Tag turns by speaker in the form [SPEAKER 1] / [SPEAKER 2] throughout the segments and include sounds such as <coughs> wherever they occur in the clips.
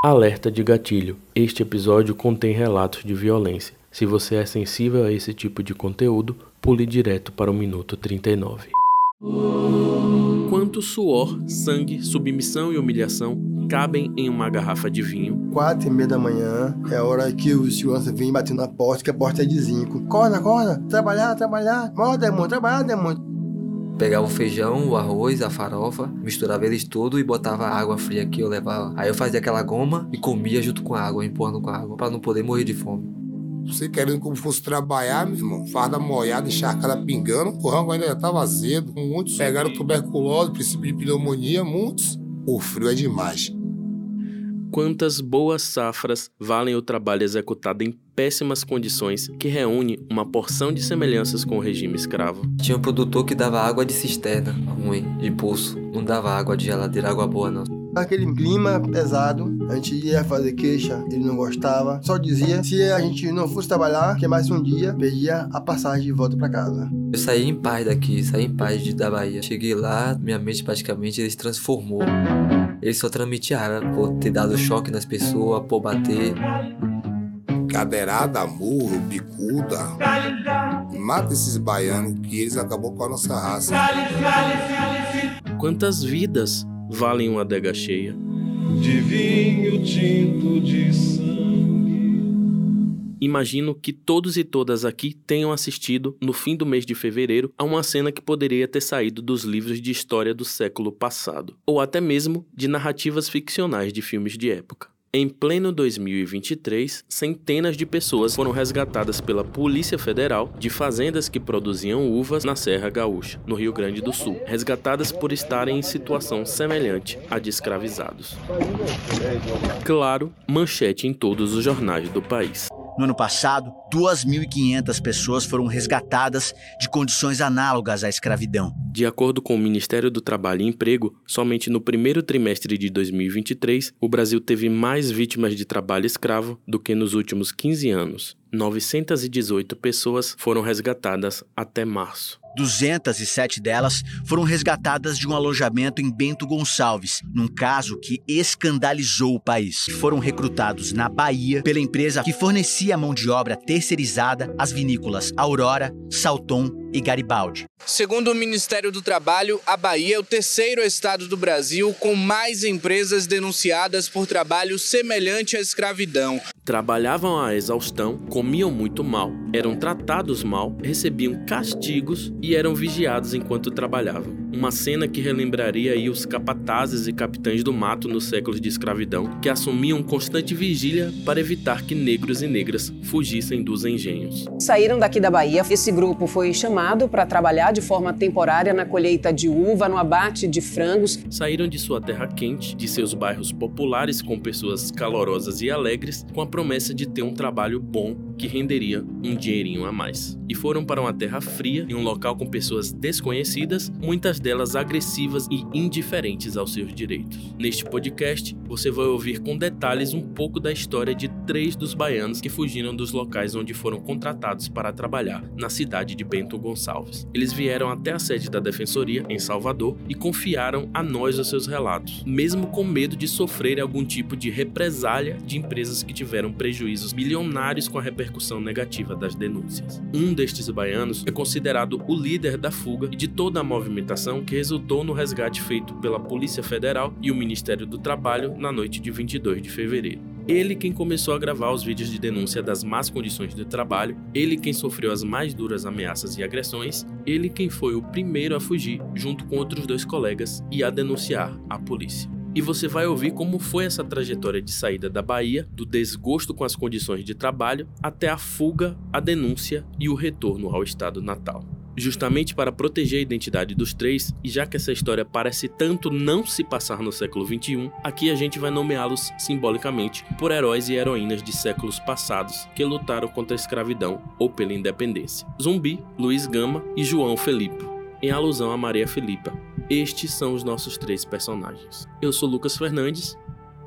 [SPEAKER 1] Alerta de gatilho: este episódio contém relatos de violência. Se você é sensível a esse tipo de conteúdo, pule direto para o minuto 39. Quanto suor, sangue, submissão e humilhação cabem em uma garrafa de vinho?
[SPEAKER 2] Quatro e meia da manhã é a hora que o segurança vem batendo na porta, que a porta é de zinco. Acorda, acorda, trabalhar, trabalhar. Bora, demônio, trabalhar, demônio.
[SPEAKER 3] Pegava o feijão, o arroz, a farofa, misturava eles tudo e botava água fria que eu levava. Aí eu fazia aquela goma e comia junto com a água, empurrando com a água, para não poder morrer de fome.
[SPEAKER 4] Você querendo como fosse trabalhar, meu irmão, farda molhada, encharcada pingando, o rango ainda estava azedo. Muitos pegaram tuberculose, princípio de pneumonia, muitos. O frio é demais.
[SPEAKER 1] Quantas boas safras valem o trabalho executado em péssimas condições que reúne uma porção de semelhanças com o regime escravo?
[SPEAKER 3] Tinha um produtor que dava água de cisterna, ruim, de poço. Não dava água de geladeira, água boa não.
[SPEAKER 2] Aquele clima pesado, a gente ia fazer queixa, ele não gostava. Só dizia se a gente não fosse trabalhar, que mais um dia pedia a passagem de volta para casa.
[SPEAKER 3] Eu saí em paz daqui, saí em paz de, da Bahia. Cheguei lá, minha mente praticamente ele se transformou. Ele só transmitia raiva por ter dado choque nas pessoas, por bater.
[SPEAKER 4] Cadeirada, murro, bicuda. Mata esses baianos que eles acabou com a nossa raça.
[SPEAKER 1] Quantas vidas valem uma adega cheia?
[SPEAKER 5] De vinho tinto de sangue.
[SPEAKER 1] Imagino que todos e todas aqui tenham assistido, no fim do mês de fevereiro, a uma cena que poderia ter saído dos livros de história do século passado, ou até mesmo de narrativas ficcionais de filmes de época. Em pleno 2023, centenas de pessoas foram resgatadas pela Polícia Federal de fazendas que produziam uvas na Serra Gaúcha, no Rio Grande do Sul, resgatadas por estarem em situação semelhante à de escravizados. Claro, manchete em todos os jornais do país.
[SPEAKER 6] No ano passado, 2.500 pessoas foram resgatadas de condições análogas à escravidão.
[SPEAKER 1] De acordo com o Ministério do Trabalho e Emprego, somente no primeiro trimestre de 2023, o Brasil teve mais vítimas de trabalho escravo do que nos últimos 15 anos. 918 pessoas foram resgatadas até março.
[SPEAKER 6] 207 delas foram resgatadas de um alojamento em Bento Gonçalves, num caso que escandalizou o país. Foram recrutados na Bahia pela empresa que fornecia mão de obra terceirizada às vinícolas Aurora, Salton e Garibaldi.
[SPEAKER 7] Segundo o Ministério do Trabalho, a Bahia é o terceiro estado do Brasil com mais empresas denunciadas por trabalho semelhante à escravidão.
[SPEAKER 1] Trabalhavam à exaustão, comiam muito mal, eram tratados mal, recebiam castigos e eram vigiados enquanto trabalhavam. Uma cena que relembraria aí os capatazes e capitães do mato nos séculos de escravidão, que assumiam constante vigília para evitar que negros e negras fugissem dos engenhos.
[SPEAKER 8] Saíram daqui da Bahia. Esse grupo foi chamado para trabalhar de forma temporária na colheita de uva, no abate de frangos.
[SPEAKER 1] Saíram de sua terra quente, de seus bairros populares com pessoas calorosas e alegres, com a promessa de ter um trabalho bom que renderia um dinheirinho a mais. E foram para uma terra fria, em um local com pessoas desconhecidas, muitas delas agressivas e indiferentes aos seus direitos. Neste podcast, você vai ouvir com detalhes um pouco da história de três dos baianos que fugiram dos locais onde foram contratados para trabalhar, na cidade de Bento Gonçalves. Eles vieram até a sede da Defensoria, em Salvador, e confiaram a nós os seus relatos, mesmo com medo de sofrer algum tipo de represália de empresas que tiveram prejuízos milionários com a repercussão negativa das denúncias. Um destes baianos é considerado o líder da fuga e de toda a movimentação que resultou no resgate feito pela Polícia Federal e o Ministério do Trabalho na noite de 22 de fevereiro. Ele quem começou a gravar os vídeos de denúncia das más condições de trabalho, ele quem sofreu as mais duras ameaças e agressões, ele quem foi o primeiro a fugir junto com outros dois colegas e a denunciar a polícia. E você vai ouvir como foi essa trajetória de saída da Bahia, do desgosto com as condições de trabalho, até a fuga, a denúncia e o retorno ao estado natal justamente para proteger a identidade dos três, e já que essa história parece tanto não se passar no século XXI, aqui a gente vai nomeá-los simbolicamente por heróis e heroínas de séculos passados que lutaram contra a escravidão ou pela independência. Zumbi, Luiz Gama e João Felipe, em alusão a Maria Filipa. Estes são os nossos três personagens. Eu sou Lucas Fernandes.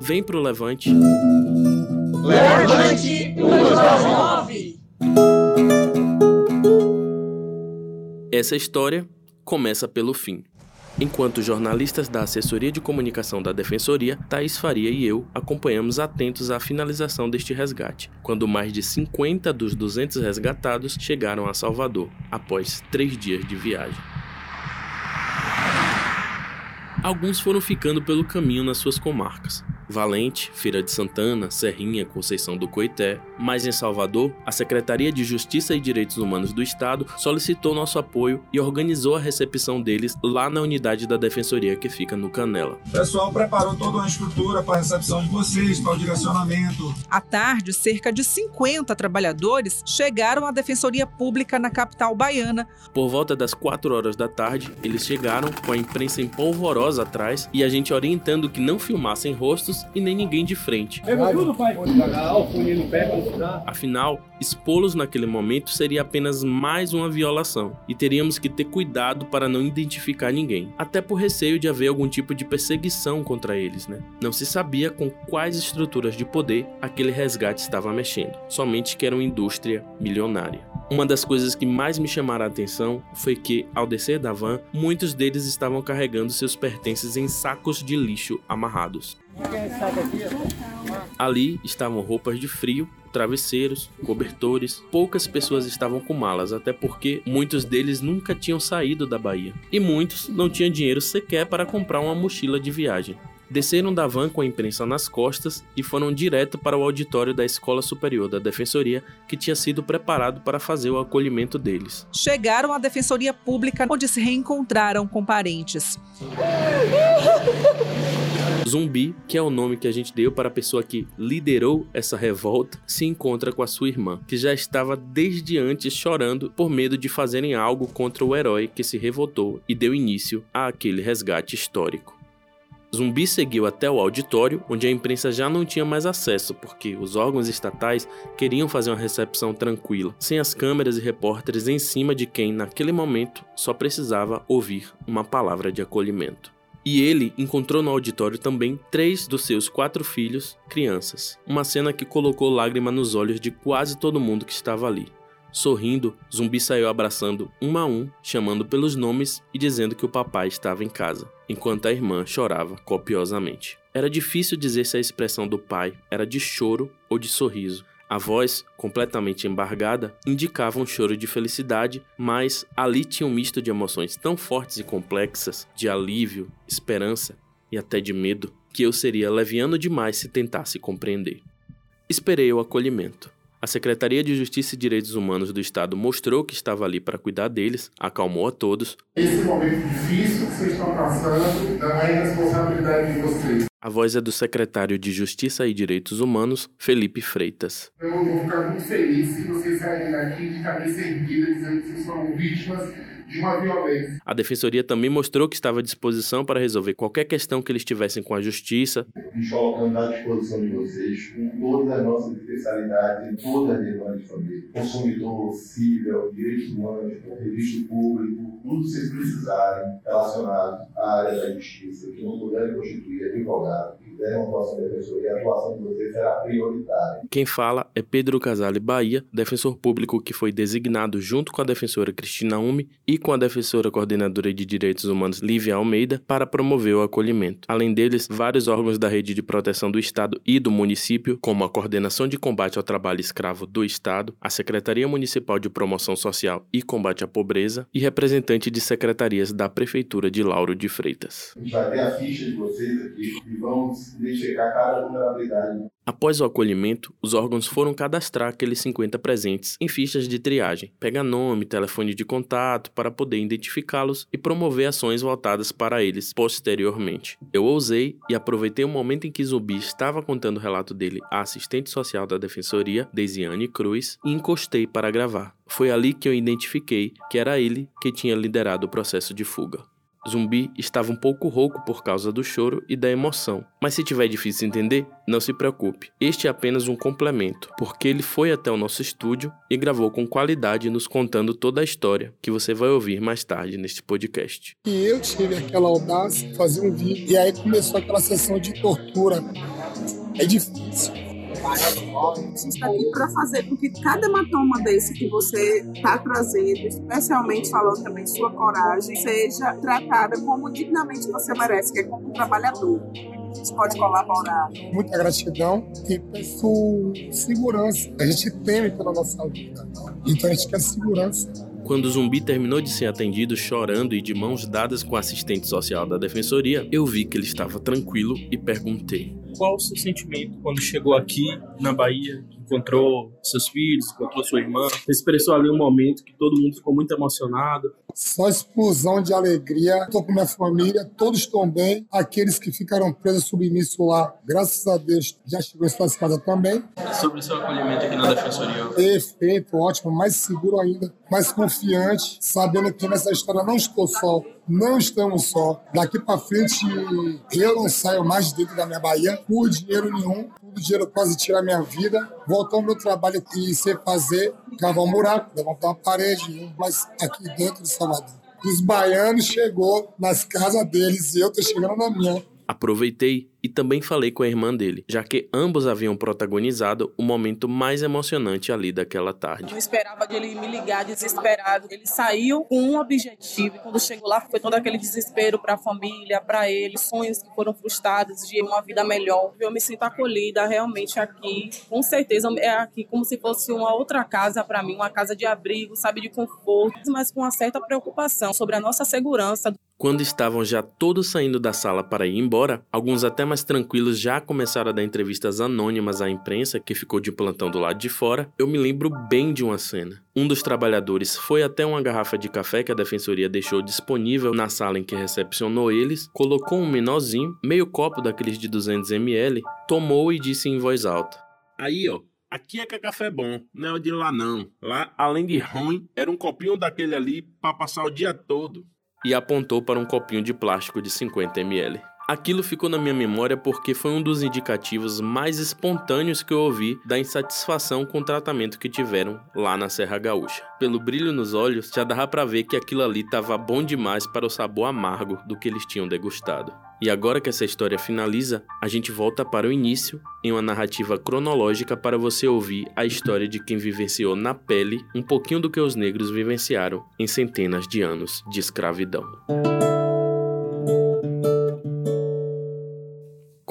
[SPEAKER 1] Vem pro Levante.
[SPEAKER 9] Levante 299!
[SPEAKER 1] Essa história começa pelo fim. enquanto jornalistas da assessoria de comunicação da Defensoria, Thaís Faria e eu acompanhamos atentos à finalização deste resgate, quando mais de 50 dos 200 resgatados chegaram a Salvador, após três dias de viagem. Alguns foram ficando pelo caminho nas suas comarcas, Valente, Feira de Santana, Serrinha, Conceição do Coité, mas em Salvador, a Secretaria de Justiça e Direitos Humanos do Estado solicitou nosso apoio e organizou a recepção deles lá na unidade da Defensoria que fica no Canela.
[SPEAKER 10] O pessoal preparou toda uma estrutura para a recepção de vocês, para o direcionamento.
[SPEAKER 11] À tarde, cerca de 50 trabalhadores chegaram à Defensoria Pública na capital baiana.
[SPEAKER 1] Por volta das 4 horas da tarde, eles chegaram com a imprensa em polvorosa atrás e a gente orientando que não filmassem rostos e nem ninguém de frente. Afinal, expô-los naquele momento seria apenas mais uma violação e teríamos que ter cuidado para não identificar ninguém, até por receio de haver algum tipo de perseguição contra eles, né? Não se sabia com quais estruturas de poder aquele resgate estava mexendo, somente que era uma indústria milionária. Uma das coisas que mais me chamaram a atenção foi que, ao descer da van, muitos deles estavam carregando seus pertences em sacos de lixo amarrados. Ali estavam roupas de frio, travesseiros, cobertores. Poucas pessoas estavam com malas, até porque muitos deles nunca tinham saído da Bahia. E muitos não tinham dinheiro sequer para comprar uma mochila de viagem. Desceram da van com a imprensa nas costas e foram direto para o auditório da Escola Superior da Defensoria, que tinha sido preparado para fazer o acolhimento deles.
[SPEAKER 11] Chegaram à Defensoria Pública, onde se reencontraram com parentes. <laughs>
[SPEAKER 1] Zumbi, que é o nome que a gente deu para a pessoa que liderou essa revolta, se encontra com a sua irmã, que já estava desde antes chorando por medo de fazerem algo contra o herói que se revoltou e deu início a aquele resgate histórico. Zumbi seguiu até o auditório, onde a imprensa já não tinha mais acesso, porque os órgãos estatais queriam fazer uma recepção tranquila, sem as câmeras e repórteres em cima de quem, naquele momento, só precisava ouvir uma palavra de acolhimento. E ele encontrou no auditório também três dos seus quatro filhos, crianças. Uma cena que colocou lágrima nos olhos de quase todo mundo que estava ali. Sorrindo, Zumbi saiu abraçando um a um, chamando pelos nomes e dizendo que o papai estava em casa, enquanto a irmã chorava copiosamente. Era difícil dizer se a expressão do pai era de choro ou de sorriso. A voz, completamente embargada, indicava um choro de felicidade, mas ali tinha um misto de emoções tão fortes e complexas, de alívio, esperança e até de medo, que eu seria leviano demais se tentasse compreender. Esperei o acolhimento. A Secretaria de Justiça e Direitos Humanos do Estado mostrou que estava ali para cuidar deles, acalmou a todos.
[SPEAKER 12] Esse momento difícil que vocês estão passando é responsabilidade de vocês.
[SPEAKER 1] A voz é do secretário de Justiça e Direitos Humanos, Felipe Freitas.
[SPEAKER 12] Eu vou ficar muito feliz se vocês saírem daqui de cabeça erguida dizendo que vocês foram vítimas de uma violência.
[SPEAKER 1] A defensoria também mostrou que estava à disposição para resolver qualquer questão que eles tivessem com a justiça.
[SPEAKER 13] Nos colocamos à disposição de vocês com todas as nossas especialidades em todas as demandas de família. Consumidor, civil, direitos humanos, registro público, tudo que vocês precisarem relacionado à área da justiça, que não puderem constituir advogado, da defensoria, a atuação de vocês será prioritária.
[SPEAKER 1] Quem fala é Pedro Casale Bahia, defensor público que foi designado junto com a defensora Cristina Ume e com a defensora coordenadora de direitos humanos Lívia Almeida para promover o acolhimento. Além deles, vários órgãos da rede de proteção do Estado e do município, como a Coordenação de Combate ao Trabalho Escravo do Estado, a Secretaria Municipal de Promoção Social e Combate à Pobreza e representante de secretarias da Prefeitura de Lauro de Freitas.
[SPEAKER 13] A gente vai ter a ficha de vocês aqui e vamos identificar cada vulnerabilidade.
[SPEAKER 1] Após o acolhimento, os órgãos foram cadastrar aqueles 50 presentes em fichas de triagem, pegar nome, telefone de contato para poder identificá-los e promover ações voltadas para eles posteriormente. Eu ousei e aproveitei o momento em que Zumbi estava contando o relato dele à assistente social da defensoria, Deisiane Cruz, e encostei para gravar. Foi ali que eu identifiquei que era ele que tinha liderado o processo de fuga. Zumbi estava um pouco rouco por causa do choro e da emoção, mas se tiver difícil entender, não se preocupe. Este é apenas um complemento, porque ele foi até o nosso estúdio e gravou com qualidade nos contando toda a história que você vai ouvir mais tarde neste podcast.
[SPEAKER 14] E eu tive aquela audácia de fazer um vídeo e aí começou aquela sessão de tortura. É difícil. A gente está aqui para fazer com que cada hematoma desse que você está trazendo, especialmente falando também sua coragem, seja tratada como dignamente você merece, que é como um trabalhador. A gente pode colaborar.
[SPEAKER 4] Muita gratidão e peço segurança. A gente teme pela nossa vida, então a gente quer segurança.
[SPEAKER 1] Quando o zumbi terminou de ser atendido chorando e de mãos dadas com o assistente social da defensoria, eu vi que ele estava tranquilo e perguntei:
[SPEAKER 15] Qual o seu sentimento quando chegou aqui na Bahia, encontrou seus filhos, encontrou sua irmã? Expressou ali um momento que todo mundo ficou muito emocionado.
[SPEAKER 4] Só explosão de alegria. Estou com minha família, todos estão bem. Aqueles que ficaram presos submissos lá, graças a Deus, já chegou em suas casas também.
[SPEAKER 15] Sobre o seu acolhimento aqui na defensoria?
[SPEAKER 4] Perfeito, ótimo, mais seguro ainda, mais confiante, sabendo que nessa história não estou só, não estamos só. Daqui para frente, eu não saio mais dentro da minha Bahia por dinheiro nenhum. Todo dinheiro quase tira a minha vida. Voltar ao meu trabalho e sei fazer, cavar um buraco, levantar uma parede, mas aqui dentro de Salvador. Os baianos chegou nas casas deles e eu tô chegando na minha.
[SPEAKER 1] Aproveitei e também falei com a irmã dele, já que ambos haviam protagonizado o momento mais emocionante ali daquela tarde.
[SPEAKER 14] Eu esperava dele me ligar desesperado. Ele saiu com um objetivo e quando chegou lá foi todo aquele desespero para a família, para ele, sonhos que foram frustrados de uma vida melhor. Eu me sinto acolhida realmente aqui. Com certeza é aqui como se fosse uma outra casa para mim, uma casa de abrigo, sabe, de conforto, mas com uma certa preocupação sobre a nossa segurança.
[SPEAKER 1] Quando estavam já todos saindo da sala para ir embora, alguns até mais tranquilos já começaram a dar entrevistas anônimas à imprensa que ficou de plantão do lado de fora. Eu me lembro bem de uma cena. Um dos trabalhadores foi até uma garrafa de café que a defensoria deixou disponível na sala em que recepcionou eles, colocou um menorzinho, meio copo daqueles de 200 ml, tomou e disse em voz alta:
[SPEAKER 16] Aí, ó, Aqui é que é café bom, não é o de lá não. Lá, além de ruim, era um copinho daquele ali para passar o dia todo
[SPEAKER 1] e apontou para um copinho de plástico de 50 ml. Aquilo ficou na minha memória porque foi um dos indicativos mais espontâneos que eu ouvi da insatisfação com o tratamento que tiveram lá na Serra Gaúcha. Pelo brilho nos olhos, já dava para ver que aquilo ali estava bom demais para o sabor amargo do que eles tinham degustado. E agora que essa história finaliza, a gente volta para o início em uma narrativa cronológica para você ouvir a história de quem vivenciou na pele um pouquinho do que os negros vivenciaram em centenas de anos de escravidão.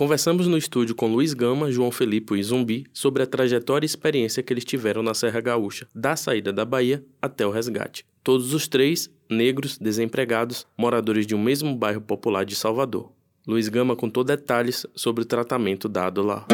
[SPEAKER 1] Conversamos no estúdio com Luiz Gama, João Felipe e Zumbi sobre a trajetória e experiência que eles tiveram na Serra Gaúcha, da saída da Bahia até o resgate. Todos os três, negros, desempregados, moradores de um mesmo bairro popular de Salvador. Luiz Gama contou detalhes sobre o tratamento dado lá.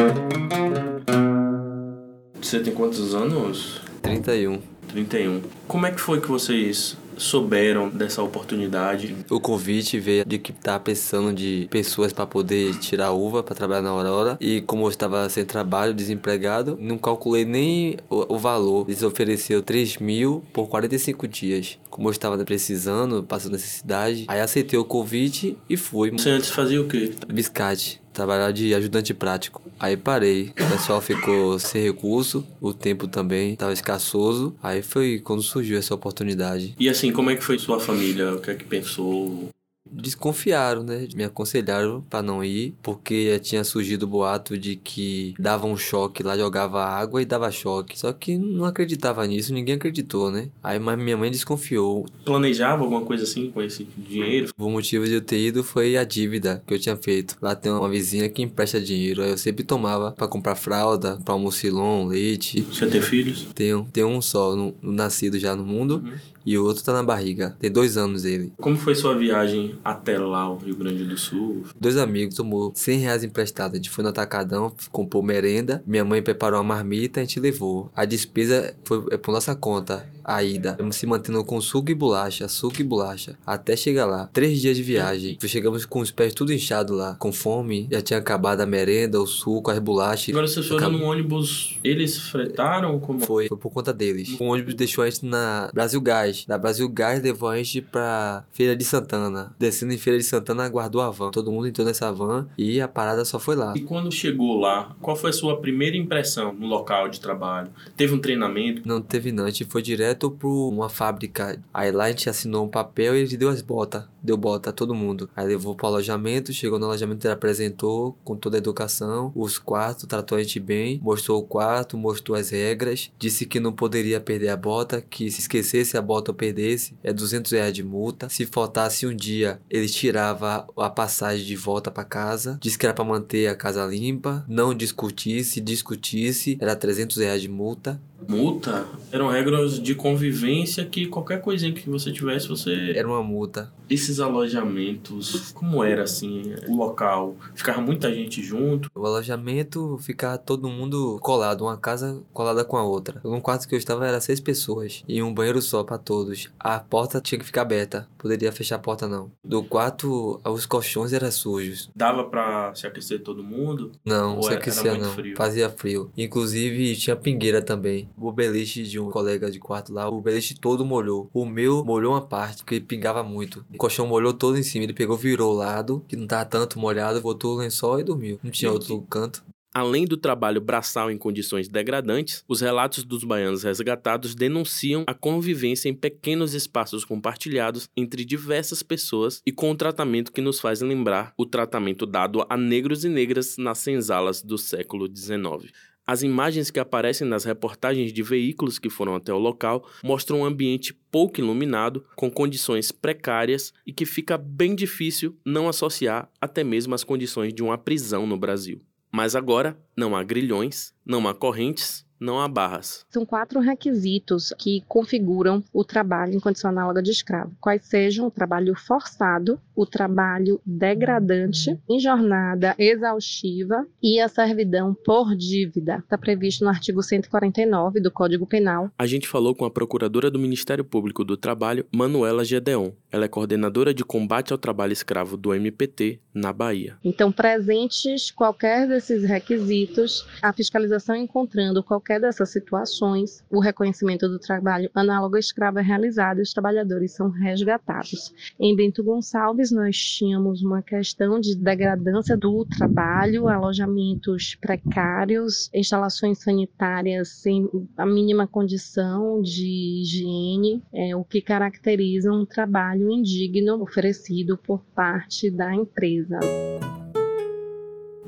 [SPEAKER 1] Você tem quantos anos?
[SPEAKER 3] 31.
[SPEAKER 1] 31. Como é que foi que vocês souberam dessa oportunidade?
[SPEAKER 3] O convite veio de que estava precisando de pessoas para poder tirar uva para trabalhar na Aurora e como eu estava sem trabalho, desempregado, não calculei nem o, o valor. Eles ofereceram 3 mil por 45 dias. Como eu estava precisando, passando necessidade, aí aceitei o convite e fui.
[SPEAKER 1] Você antes fazia o quê?
[SPEAKER 3] Biscate trabalhar de ajudante prático. Aí parei, o pessoal ficou sem recurso, o tempo também estava escassoso. Aí foi quando surgiu essa oportunidade.
[SPEAKER 1] E assim, como é que foi sua família? O que é que pensou?
[SPEAKER 3] Desconfiaram, né? Me aconselharam para não ir, porque tinha surgido o boato de que dava um choque lá, jogava água e dava choque. Só que não acreditava nisso, ninguém acreditou, né? Aí mas minha mãe desconfiou.
[SPEAKER 1] Planejava alguma coisa assim com esse dinheiro?
[SPEAKER 3] O motivo de eu ter ido foi a dívida que eu tinha feito. Lá tem uma vizinha que empresta dinheiro, aí eu sempre tomava para comprar fralda, para almocilon, leite.
[SPEAKER 1] Você tem filhos?
[SPEAKER 3] Tenho, tenho um só, no, nascido já no mundo. Uhum e o outro tá na barriga. Tem dois anos ele.
[SPEAKER 1] Como foi sua viagem até lá, o Rio Grande do Sul?
[SPEAKER 3] Dois amigos tomou 100 reais emprestado. A gente foi no atacadão, comprou merenda. Minha mãe preparou uma marmita, a gente levou. A despesa foi é por nossa conta a ida. Se mantendo com suco e bolacha, suco e bolacha, até chegar lá. Três dias de viagem. Chegamos com os pés tudo inchado lá, com fome. Já tinha acabado a merenda, o suco, as bolachas.
[SPEAKER 1] Agora vocês foram Acab... num ônibus, eles fretaram? Como...
[SPEAKER 3] Foi, foi por conta deles. O ônibus deixou a gente na Brasil Gás. Da Brasil Gás levou a gente pra Feira de Santana. Descendo em Feira de Santana, aguardou a van. Todo mundo entrou nessa van e a parada só foi lá.
[SPEAKER 1] E quando chegou lá, qual foi a sua primeira impressão no local de trabalho? Teve um treinamento?
[SPEAKER 3] Não teve não, a gente foi direto direto para uma fábrica. Aí lá a gente assinou um papel e ele deu as botas. Deu bota a todo mundo. Aí levou pro alojamento, chegou no alojamento, ele apresentou com toda a educação, os quartos, tratou a gente bem, mostrou o quarto, mostrou as regras, disse que não poderia perder a bota, que se esquecesse a bota ou perdesse, é 200 reais de multa. Se faltasse um dia, ele tirava a passagem de volta para casa. Disse que era para manter a casa limpa, não discutisse, discutisse, era 300 reais de multa.
[SPEAKER 1] Multa? Eram regras de convivência que qualquer coisinha que você tivesse, você.
[SPEAKER 3] Era uma multa.
[SPEAKER 1] Esses alojamentos, como era assim, o local? Ficava muita gente junto?
[SPEAKER 3] O alojamento ficava todo mundo colado, uma casa colada com a outra. No quarto que eu estava era seis pessoas e um banheiro só para todos. A porta tinha que ficar aberta, poderia fechar a porta não. Do quarto, os colchões eram sujos.
[SPEAKER 1] Dava para se aquecer todo mundo?
[SPEAKER 3] Não,
[SPEAKER 1] Ou
[SPEAKER 3] se
[SPEAKER 1] era-
[SPEAKER 3] aquecia não.
[SPEAKER 1] frio?
[SPEAKER 3] Fazia frio. Inclusive tinha pingueira também. O beliche de um colega de quarto lá, o beliche todo molhou. O meu molhou uma parte, porque pingava muito. O colchão molhou todo em cima. Ele pegou, virou o lado, que não tava tanto molhado, botou o lençol e dormiu. Não tinha outro canto.
[SPEAKER 1] Além do trabalho braçal em condições degradantes, os relatos dos baianos resgatados denunciam a convivência em pequenos espaços compartilhados entre diversas pessoas e com um tratamento que nos faz lembrar o tratamento dado a negros e negras nas senzalas do século XIX. As imagens que aparecem nas reportagens de veículos que foram até o local mostram um ambiente pouco iluminado, com condições precárias e que fica bem difícil não associar até mesmo as condições de uma prisão no Brasil. Mas agora não há grilhões, não há correntes, não há barras.
[SPEAKER 17] São quatro requisitos que configuram o trabalho em condição análoga de escravo, quais sejam o trabalho forçado, o trabalho degradante, em jornada exaustiva e a servidão por dívida. Está previsto no artigo 149 do Código Penal.
[SPEAKER 1] A gente falou com a procuradora do Ministério Público do Trabalho, Manuela Gedeon. Ela é coordenadora de combate ao trabalho escravo do MPT na Bahia.
[SPEAKER 17] Então, presentes qualquer desses requisitos, a fiscalização encontrando qualquer dessas situações, o reconhecimento do trabalho análogo escravo é realizado e os trabalhadores são resgatados. Em Bento Gonçalves, nós tínhamos uma questão de degradância do trabalho, alojamentos precários, instalações sanitárias sem a mínima condição de higiene, é, o que caracteriza um trabalho indigno oferecido por parte da empresa.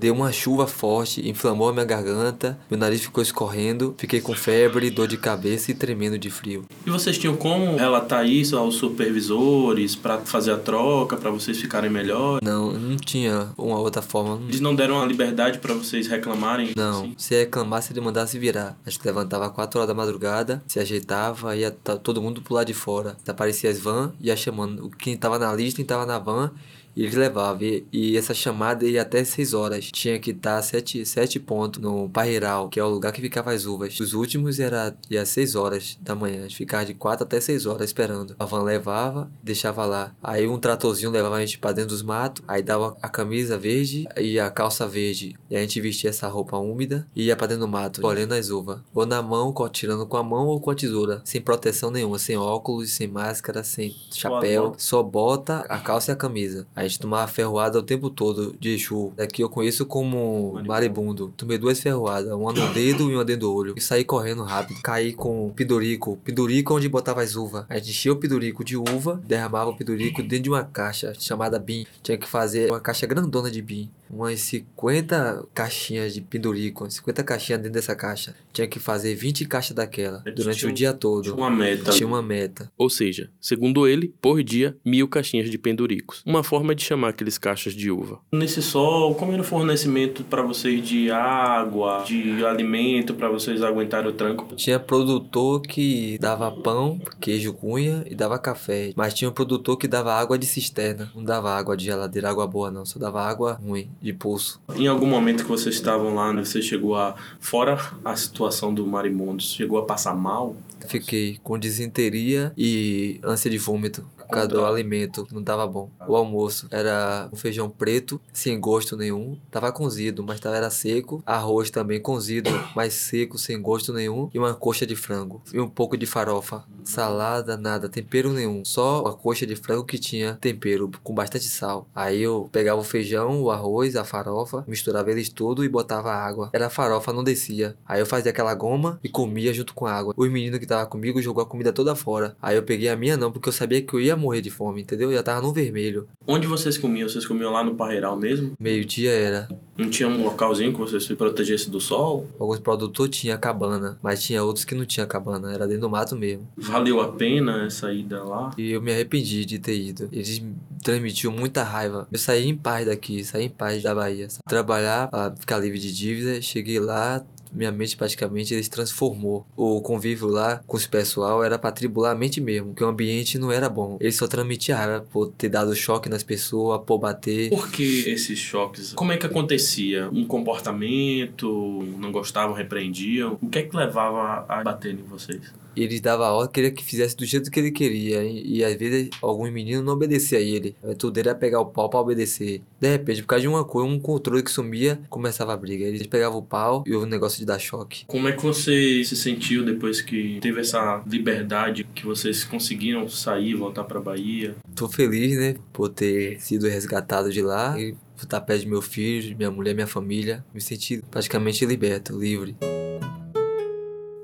[SPEAKER 3] Deu uma chuva forte, inflamou a minha garganta, meu nariz ficou escorrendo, fiquei com febre, dor de cabeça e tremendo de frio.
[SPEAKER 1] E vocês tinham como relatar isso aos supervisores para fazer a troca, para vocês ficarem melhor?
[SPEAKER 3] Não, não tinha uma outra forma.
[SPEAKER 1] Eles não deram a liberdade para vocês reclamarem?
[SPEAKER 3] Não,
[SPEAKER 1] assim?
[SPEAKER 3] se reclamasse ele mandasse virar. A gente levantava 4 horas da madrugada, se ajeitava, ia todo mundo pro lado de fora. Aparecia as van, ia chamando. Quem tava na lista, quem tava na van, e eles levavam. E, e essa chamada ia até 6 horas. Tinha que estar 7, sete pontos no Parreiral, que é o lugar que ficava as uvas. Os últimos era ia 6 horas da manhã. A gente ficava de 4 até 6 horas esperando. A van levava, deixava lá. Aí um tratorzinho levava a gente pra dentro dos matos. Aí dava a camisa verde e a calça verde. E a gente vestia essa roupa úmida e ia pra dentro do mato, colhendo as uvas. Ou na mão, tirando com a mão ou com a tesoura. Sem proteção nenhuma, sem óculos, sem máscara, sem chapéu. Só bota a calça e a camisa. A gente tomava ferroada o tempo todo de chu. Daqui eu conheço como maribundo. Tomei duas ferroadas, uma no dedo e uma dentro do olho. E saí correndo rápido. Caí com pidurico. Pidurico onde botava as uvas. A gente enchia o pidurico de uva, derramava o pidurico dentro de uma caixa chamada BIM. Tinha que fazer uma caixa grandona de BIM. Umas 50 caixinhas de pidurico, umas 50 caixinhas dentro dessa caixa. Tinha que fazer 20 caixas daquela durante
[SPEAKER 1] tinha
[SPEAKER 3] o dia todo.
[SPEAKER 1] tinha uma meta.
[SPEAKER 3] Tinha uma meta.
[SPEAKER 1] Ou seja, segundo ele, por dia, mil caixinhas de penduricos. Uma forma de chamar aqueles caixas de uva. Nesse sol, como era o fornecimento para vocês de água, de alimento, para vocês aguentarem o tranco?
[SPEAKER 3] Tinha produtor que dava pão, queijo cunha e dava café. Mas tinha um produtor que dava água de cisterna. Não dava água de geladeira, água boa não. Só dava água ruim, de pulso.
[SPEAKER 1] Em algum momento que vocês estavam lá, né, você chegou a. Fora a situação do Marimondos, chegou a passar mal?
[SPEAKER 3] Fiquei com disenteria e ânsia de vômito. Causa do alimento, não tava bom. O almoço era um feijão preto, sem gosto nenhum. Tava cozido, mas tava era seco. Arroz também cozido, <coughs> mas seco, sem gosto nenhum. E uma coxa de frango. E um pouco de farofa. Salada, nada, tempero nenhum. Só a coxa de frango que tinha tempero, com bastante sal. Aí eu pegava o feijão, o arroz, a farofa, misturava eles tudo e botava água. Era farofa, não descia. Aí eu fazia aquela goma e comia junto com a água. Os meninos que tava comigo jogou a comida toda fora. Aí eu peguei a minha não, porque eu sabia que eu ia morrer de fome, entendeu? Eu já tava no vermelho.
[SPEAKER 1] Onde vocês comiam? Vocês comiam lá no Parreiral mesmo?
[SPEAKER 3] Meio-dia era.
[SPEAKER 1] Não tinha um localzinho que vocês se protegessem do sol?
[SPEAKER 3] Alguns produtores tinham cabana, mas tinha outros que não tinha cabana, era dentro do mato mesmo.
[SPEAKER 1] Valeu a pena essa ida lá?
[SPEAKER 3] E eu me arrependi de ter ido. Eles me transmitiam muita raiva. Eu saí em paz daqui, saí em paz da Bahia. Trabalhar pra ficar livre de dívida, cheguei lá, minha mente praticamente ele se transformou. O convívio lá com os pessoal era pra tribular a mente mesmo, que o ambiente não era bom. Ele só transmitia raiva por ter dado choque nas pessoas, por bater.
[SPEAKER 1] Por que esses choques? Como é que acontecia? Um comportamento? Não gostavam, repreendiam? O que é que levava a bater em vocês?
[SPEAKER 3] Ele dava a ordem, queria que fizesse do jeito que ele queria. E, e às vezes alguns meninos não obedeciam a ele. Tudo era pegar o pau pra obedecer. De repente, por causa de uma coisa, um controle que sumia, começava a briga. Eles pegavam o pau e o negócio de dar choque.
[SPEAKER 1] Como é que você se sentiu depois que teve essa liberdade, que vocês conseguiram sair, voltar pra Bahia?
[SPEAKER 3] Tô feliz, né, por ter sido resgatado de lá e por estar perto de meu filho, de minha mulher, minha família. Me senti praticamente liberto, livre.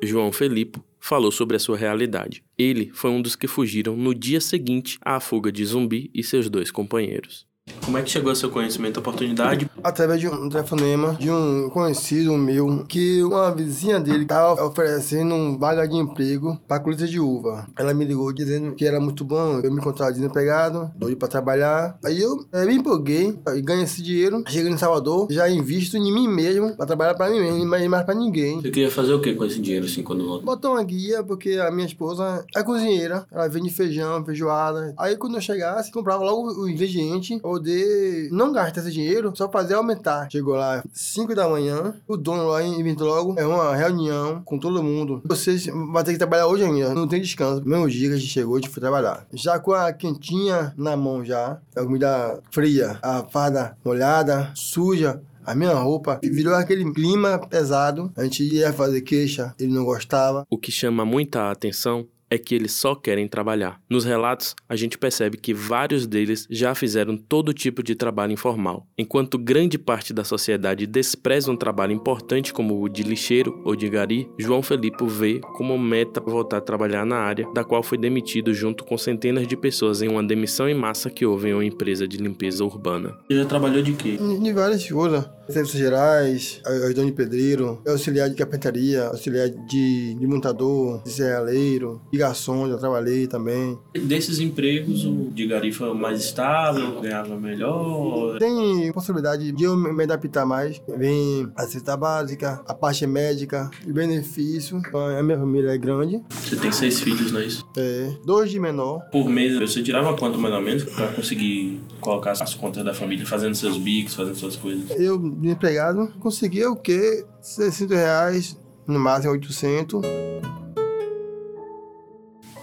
[SPEAKER 1] João Felipe falou sobre a sua realidade. Ele foi um dos que fugiram no dia seguinte à fuga de Zumbi e seus dois companheiros. Como é que chegou ao seu conhecimento, a oportunidade?
[SPEAKER 2] Através de um telefonema de um conhecido meu, que uma vizinha dele estava oferecendo um vaga de emprego para colheita de uva. Ela me ligou dizendo que era muito bom, eu me encontrava desempregado, doido para trabalhar. Aí eu é, me empolguei e ganhei esse dinheiro. Cheguei em Salvador, já invisto em mim mesmo, para trabalhar para mim mesmo, e mais para ninguém.
[SPEAKER 1] Você queria fazer o que com esse dinheiro, assim, quando volta?
[SPEAKER 2] Botar uma guia, porque a minha esposa é cozinheira, ela vende feijão, feijoada. Aí quando eu chegasse, comprava logo o ingrediente, poder não gastar esse dinheiro, só fazer aumentar. Chegou lá 5 da manhã, o dono lá inventou logo, é uma reunião com todo mundo. Vocês vão ter que trabalhar hoje ainda, não tem descanso. Mesmo dia que a gente chegou, a gente foi trabalhar. Já com a quentinha na mão já, a comida fria, a farda molhada, suja, a minha roupa virou aquele clima pesado. A gente ia fazer queixa, ele não gostava.
[SPEAKER 1] O que chama muita atenção é que eles só querem trabalhar. Nos relatos, a gente percebe que vários deles já fizeram todo tipo de trabalho informal, enquanto grande parte da sociedade despreza um trabalho importante como o de lixeiro ou de gari. João Felipe vê como meta voltar a trabalhar na área, da qual foi demitido junto com centenas de pessoas em uma demissão em massa que houve em uma empresa de limpeza urbana. Você já trabalhou de quê?
[SPEAKER 2] De várias coisas. Serviços gerais, ajudante de pedreiro, auxiliar de carpintaria, auxiliar de, de montador, de serralheiro, de garçom, já trabalhei também.
[SPEAKER 1] Desses empregos, o de gari foi o mais estável, ganhava melhor?
[SPEAKER 2] Tem possibilidade de eu me adaptar mais. Vem a cesta básica, a parte médica, o benefício. A minha família é grande.
[SPEAKER 1] Você tem seis filhos, não é isso?
[SPEAKER 2] É, dois de menor.
[SPEAKER 1] Por mês, você tirava quanto mais ou menos para conseguir colocar as contas da família, fazendo seus bicos, fazendo suas coisas?
[SPEAKER 2] Eu, de empregado, conseguia o quê? 600 reais, no máximo 800.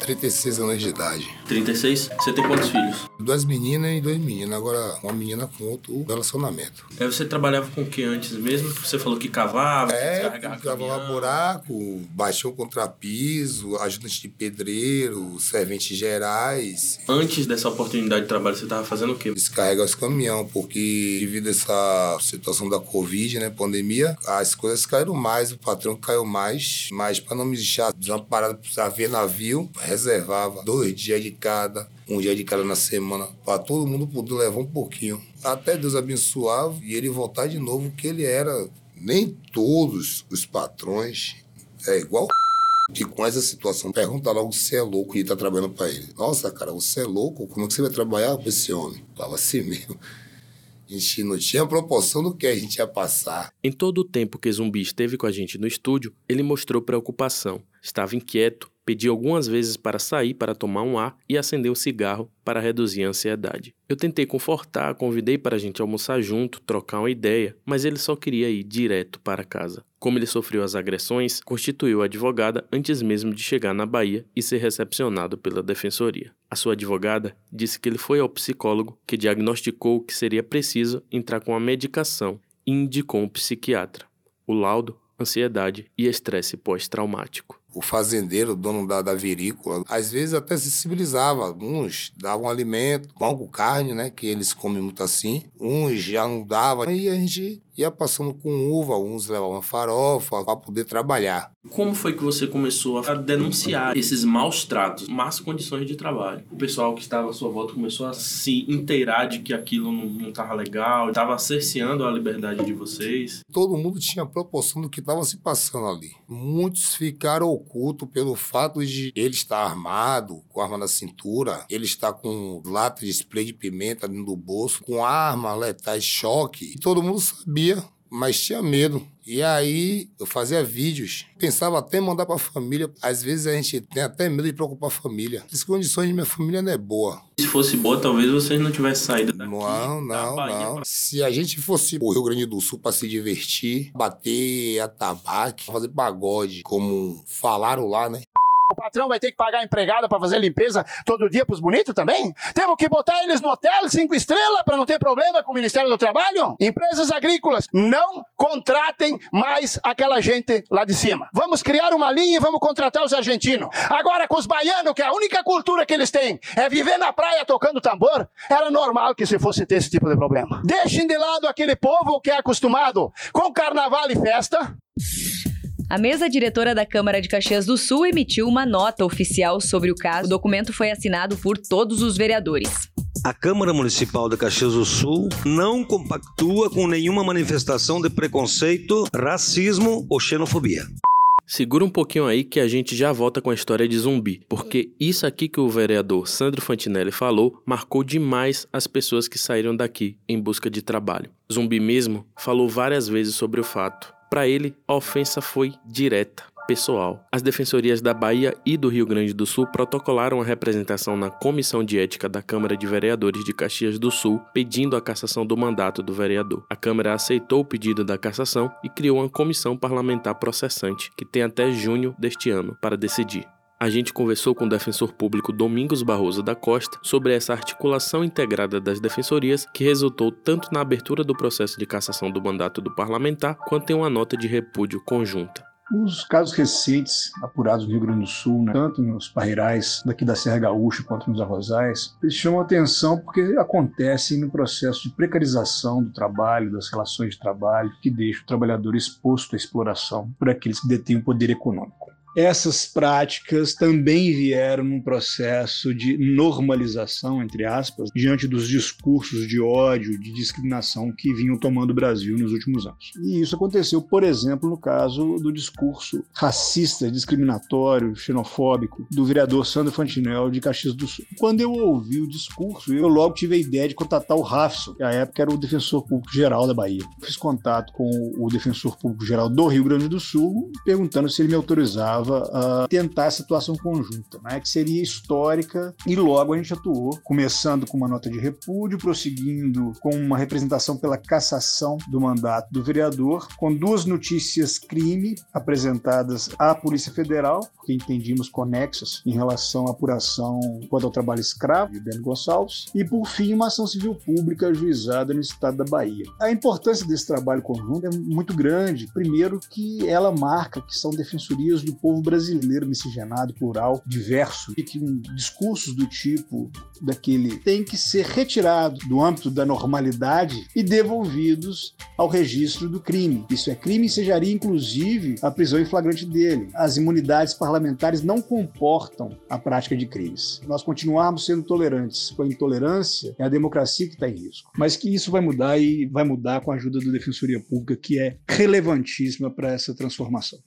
[SPEAKER 18] 36 anos de idade.
[SPEAKER 1] 36? Você tem quantos filhos?
[SPEAKER 18] Duas meninas e dois meninos. Agora, uma menina com outro relacionamento.
[SPEAKER 1] Aí você trabalhava com o que antes mesmo? Você falou que cavava,
[SPEAKER 18] é, cavava buraco, baixou contrapiso, ajudante de pedreiro, serventes gerais.
[SPEAKER 1] Antes dessa oportunidade de trabalho, você estava fazendo o quê?
[SPEAKER 18] Descarregar os caminhão, porque devido a essa situação da Covid, né, pandemia, as coisas caíram mais, o patrão caiu mais, mas para não me deixar desamparado para ver navio, reservava dois dias de cada, um dia de cada na semana, para todo mundo poder levar um pouquinho. Até Deus abençoava e ele voltar de novo, que ele era. Nem todos os patrões é igual <laughs> que com essa situação pergunta logo se é louco e tá trabalhando para ele. Nossa, cara, você é louco? Como é que você vai trabalhar com esse homem? Falava assim <laughs> mesmo. A gente não tinha proporção do que a gente ia passar.
[SPEAKER 1] Em todo o tempo que Zumbi esteve com a gente no estúdio, ele mostrou preocupação. Estava inquieto, pediu algumas vezes para sair para tomar um ar e acender um cigarro para reduzir a ansiedade. Eu tentei confortar, convidei para a gente almoçar junto, trocar uma ideia, mas ele só queria ir direto para casa. Como ele sofreu as agressões, constituiu advogada antes mesmo de chegar na Bahia e ser recepcionado pela defensoria. A sua advogada disse que ele foi ao psicólogo que diagnosticou que seria preciso entrar com a medicação e indicou um psiquiatra. O laudo, ansiedade e estresse pós-traumático
[SPEAKER 18] o fazendeiro, dono da, da às vezes até sensibilizava. Uns davam alimento, pão com carne, né? Que eles comem muito assim. Uns já não davam. Aí a gente ia passando com uva, uns levavam farofa para poder trabalhar.
[SPEAKER 1] Como foi que você começou a denunciar esses maus tratos, más condições de trabalho? O pessoal que estava à sua volta começou a se inteirar de que aquilo não estava legal, estava cerceando a liberdade de vocês?
[SPEAKER 18] Todo mundo tinha proporção do que estava se passando ali. Muitos ficaram ocultos pelo fato de ele estar armado, com arma na cintura, ele estar com lata de spray de pimenta dentro do bolso, com arma letais choque. E todo mundo sabia sabia, mas tinha medo. E aí eu fazia vídeos, pensava até em mandar para a família. Às vezes a gente tem até medo de preocupar a família. As condições de minha família não é boa.
[SPEAKER 1] Se fosse boa, talvez vocês não tivessem saído daqui.
[SPEAKER 18] Não, não, não. Pra... Se a gente fosse o Rio Grande do Sul para se divertir, bater a tabaco, fazer pagode, como falaram lá, né?
[SPEAKER 19] Patrão vai ter que pagar a empregada para fazer limpeza todo dia pros bonitos também? Temos que botar eles no hotel cinco estrelas para não ter problema com o Ministério do Trabalho? Empresas agrícolas, não contratem mais aquela gente lá de cima. Vamos criar uma linha e vamos contratar os argentinos. Agora com os baianos, que a única cultura que eles têm é viver na praia tocando tambor, era normal que se fosse ter esse tipo de problema. Deixem de lado aquele povo que é acostumado com carnaval e festa.
[SPEAKER 20] A mesa diretora da Câmara de Caxias do Sul emitiu uma nota oficial sobre o caso. O documento foi assinado por todos os vereadores.
[SPEAKER 21] A Câmara Municipal de Caxias do Sul não compactua com nenhuma manifestação de preconceito, racismo ou xenofobia.
[SPEAKER 1] Segura um pouquinho aí que a gente já volta com a história de zumbi, porque isso aqui que o vereador Sandro Fantinelli falou marcou demais as pessoas que saíram daqui em busca de trabalho. Zumbi mesmo falou várias vezes sobre o fato para ele, a ofensa foi direta, pessoal. As defensorias da Bahia e do Rio Grande do Sul protocolaram a representação na Comissão de Ética da Câmara de Vereadores de Caxias do Sul, pedindo a cassação do mandato do vereador. A Câmara aceitou o pedido da cassação e criou uma comissão parlamentar processante, que tem até junho deste ano para decidir. A gente conversou com o defensor público Domingos Barroso da Costa sobre essa articulação integrada das defensorias que resultou tanto na abertura do processo de cassação do mandato do parlamentar quanto em uma nota de repúdio conjunta.
[SPEAKER 22] Os casos recentes apurados no Rio Grande do Sul, né, tanto nos parreirais daqui da Serra Gaúcha quanto nos arrozais, eles chamam atenção porque acontecem no processo de precarização do trabalho, das relações de trabalho, que deixa o trabalhador exposto à exploração por aqueles que detêm o poder econômico essas práticas também vieram num processo de normalização, entre aspas, diante dos discursos de ódio, de discriminação que vinham tomando o Brasil nos últimos anos. E isso aconteceu, por exemplo, no caso do discurso racista, discriminatório, xenofóbico do vereador Sandro Fantinel de Caxias do Sul. Quando eu ouvi o discurso, eu logo tive a ideia de contatar o Rafson, que à época era o defensor público geral da Bahia. Fiz contato com o defensor público geral do Rio Grande do Sul, perguntando se ele me autorizava a tentar essa atuação conjunta, né, que seria histórica, e logo a gente atuou, começando com uma nota de repúdio, prosseguindo com uma representação pela cassação do mandato do vereador, com duas notícias crime apresentadas à Polícia Federal, que entendimos conexas em relação à apuração quanto ao trabalho escravo de Ben Gonçalves, e por fim uma ação civil pública ajuizada no estado da Bahia. A importância desse trabalho conjunto é muito grande, primeiro que ela marca que são defensorias do povo povo brasileiro miscigenado, plural, diverso, e que discursos do tipo daquele tem que ser retirado do âmbito da normalidade e devolvidos ao registro do crime. Isso é crime e sejaria inclusive a prisão em flagrante dele. As imunidades parlamentares não comportam a prática de crimes. Nós continuarmos sendo tolerantes com a intolerância, é a democracia que está em risco. Mas que isso vai mudar e vai mudar com a ajuda da Defensoria Pública, que é relevantíssima para essa transformação.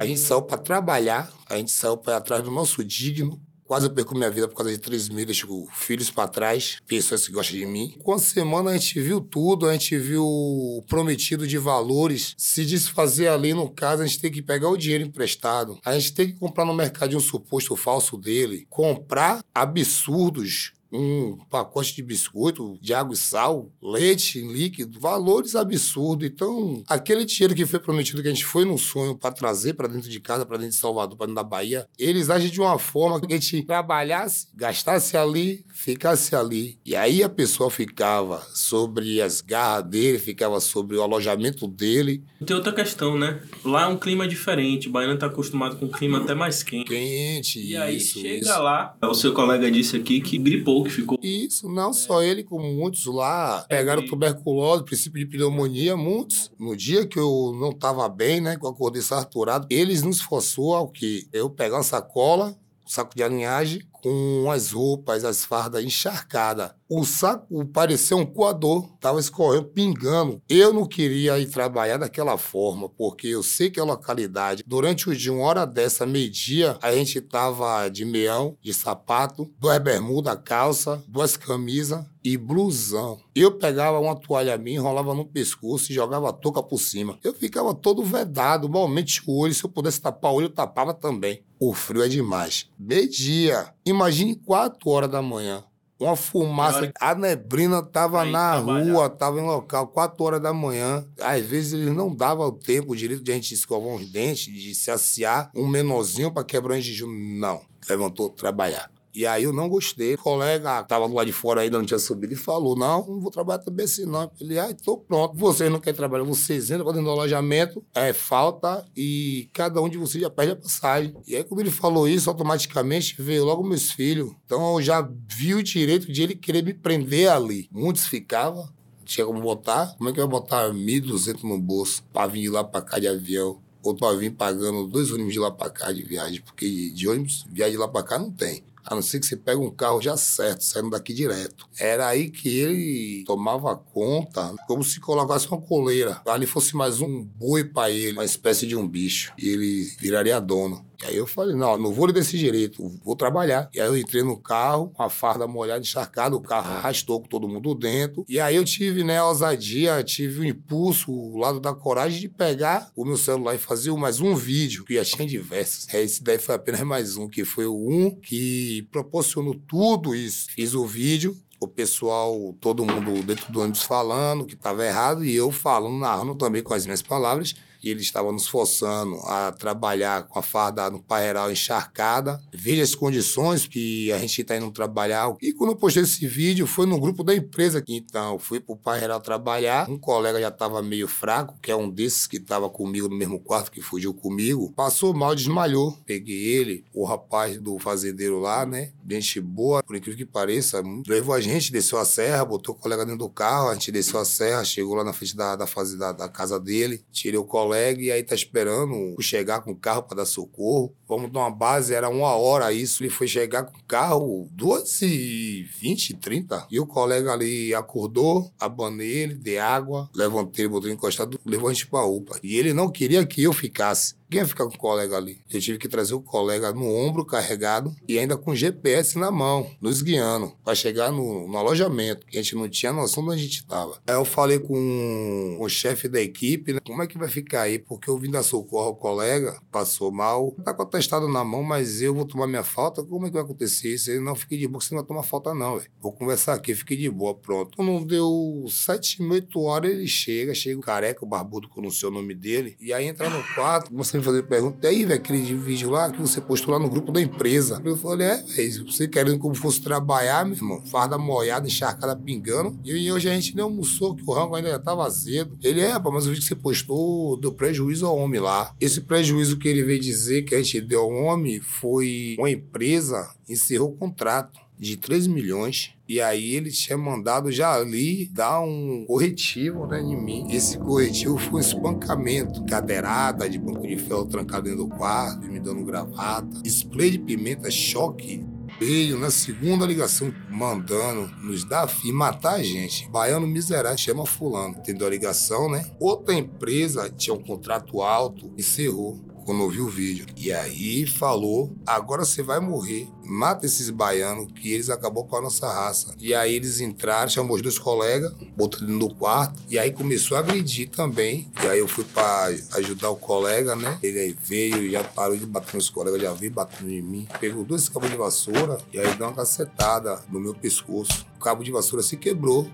[SPEAKER 18] A gente saiu para trabalhar, a gente saiu para atrás do nosso digno. Quase eu perco minha vida por causa de três meses, deixo filhos para trás, pessoas que gostam de mim. Com a semana a gente viu tudo, a gente viu o prometido de valores se desfazer ali. No caso, a gente tem que pegar o dinheiro emprestado, a gente tem que comprar no mercado um suposto falso dele, comprar absurdos um pacote de biscoito, de água e sal, leite líquido, valores absurdos. Então, aquele dinheiro que foi prometido, que a gente foi no sonho para trazer para dentro de casa, para dentro de Salvador, para dentro da Bahia, eles agem de uma forma que a gente trabalhasse, gastasse ali, ficasse ali. E aí a pessoa ficava sobre as garras dele, ficava sobre o alojamento dele.
[SPEAKER 15] Tem outra questão, né? Lá é um clima diferente. O baiano tá acostumado com um clima até mais quente.
[SPEAKER 18] Quente,
[SPEAKER 15] E aí
[SPEAKER 18] isso,
[SPEAKER 15] chega
[SPEAKER 18] isso.
[SPEAKER 15] lá, o seu colega disse aqui que gripou, que ficou.
[SPEAKER 18] Isso, não só ele, como muitos lá pegaram tuberculose, princípio de pneumonia, muitos. No dia que eu não estava bem, né, que eu acordei saturado, eles nos forçou ao que eu pegar uma sacola, um saco de alinhagem, com as roupas, as fardas encharcadas. O saco parecia um coador, tava escorrendo, pingando. Eu não queria ir trabalhar daquela forma, porque eu sei que a localidade, durante o dia, uma hora dessa, meio-dia, a gente tava de meião, de sapato, duas bermudas, calça, duas camisas e blusão. Eu pegava uma toalha minha, enrolava no pescoço e jogava a touca por cima. Eu ficava todo vedado, malmente o olho, se eu pudesse tapar o olho, eu tapava também. O frio é demais. Meio-dia. Imagine quatro horas da manhã. Uma fumaça, a neblina tava na rua, tava em local, quatro horas da manhã. Às vezes eles não davam o tempo direito de a gente escovar uns dentes, de se aciar um menorzinho para quebrar um jejum. Não. Levantou trabalhar. E aí eu não gostei. O colega que tava do lado de fora ainda não tinha subido e falou: Não, não vou trabalhar também assim, não. Ele, ah, tô pronto. Vocês não querem trabalhar, vocês entram dentro do alojamento, é falta e cada um de vocês já perde a passagem. E aí, quando ele falou isso, automaticamente veio logo meus filhos. Então eu já vi o direito de ele querer me prender ali. Muitos ficavam. Tinha como botar? Como é que eu ia botar 1.200 no bolso pra vir lá pra cá de avião? Ou pra vir pagando dois ônibus de lá pra cá de viagem? Porque de ônibus, viagem de lá pra cá não tem. A não ser que você pegue um carro já certo, saindo daqui direto. Era aí que ele tomava conta, como se colocasse uma coleira. Ali fosse mais um boi para ele, uma espécie de um bicho. E ele viraria dono. E aí eu falei, não, não vou desse direito, vou trabalhar. E aí eu entrei no carro, com a farda molhada, encharcada, o carro arrastou com todo mundo dentro. E aí eu tive, né, a ousadia, tive o impulso, o lado da coragem de pegar o meu celular e fazer mais um vídeo, que já tinha diversos. É, Esse daí foi apenas mais um, que foi o um que proporcionou tudo isso. Fiz o vídeo, o pessoal, todo mundo dentro do ônibus falando que estava errado e eu falando, narrando também com as minhas palavras. E eles estavam nos forçando a trabalhar com a farda no pairal encharcada. Veja as condições que a gente está indo trabalhar. E quando eu postei esse vídeo, foi no grupo da empresa. aqui. Então, fui pro pairal trabalhar. Um colega já estava meio fraco, que é um desses que estava comigo no mesmo quarto, que fugiu comigo. Passou mal, desmalhou. Peguei ele, o rapaz do fazendeiro lá, né? Gente boa, por incrível que pareça. Levou a gente, desceu a serra, botou o colega dentro do carro. A gente desceu a serra, chegou lá na frente da, da, fase, da, da casa dele. Tirei o colega e aí tá esperando chegar com o carro para dar socorro. Vamos dar uma base, era uma hora isso. Ele foi chegar com o carro, duas e vinte, trinta. E o colega ali acordou, abanei ele, dei água, levantei, botou encostado, levou a gente pra UPA. E ele não queria que eu ficasse. Quem ia ficar com o colega ali? Eu tive que trazer o colega no ombro carregado e ainda com GPS na mão, nos guiando, para chegar no, no alojamento, que a gente não tinha noção de onde a gente estava. Aí eu falei com o chefe da equipe, né? Como é que vai ficar aí? Porque eu vim dar socorro ao colega, passou mal, tá com o atestado na mão, mas eu vou tomar minha falta. Como é que vai acontecer isso? Ele não fiquei de boa, você não vai tomar falta, não, velho. Vou conversar aqui, fiquei de boa, pronto. Não deu sete, oito horas, ele chega, chega o careca, o barbudo, que eu não sei o nome dele, e aí entra no quarto, você fazer pergunta, e aí, velho, aquele vídeo lá que você postou lá no grupo da empresa. Eu falei, é, velho, você querendo como fosse trabalhar, meu irmão, farda molhada, encharcada, pingando, e hoje a gente nem almoçou, que o rango ainda tava azedo. Ele, é, rapaz, mas o vídeo que você postou deu prejuízo ao homem lá. Esse prejuízo que ele veio dizer que a gente deu ao homem foi uma empresa encerrou o contrato de 3 milhões. E aí ele tinha mandado já ali dar um corretivo né, em mim. Esse corretivo foi um espancamento, cadeirada de banco de ferro trancado dentro do quarto, me dando gravata, spray de pimenta, choque. Veio na segunda ligação mandando nos dar fim, matar a gente. Baiano miserável, chama fulano. Entendeu a ligação, né? Outra empresa tinha um contrato alto, encerrou quando eu vi o vídeo. E aí falou: agora você vai morrer. Mata esses baianos que eles acabou com a nossa raça. E aí eles entraram, chamou os dois colegas, botou ele no quarto. E aí começou a agredir também. E aí eu fui pra ajudar o colega, né? Ele aí veio, já parou de bater nos colegas, já veio batendo em mim. Pegou dois cabos de vassoura e aí deu uma cacetada no meu pescoço. O cabo de vassoura se quebrou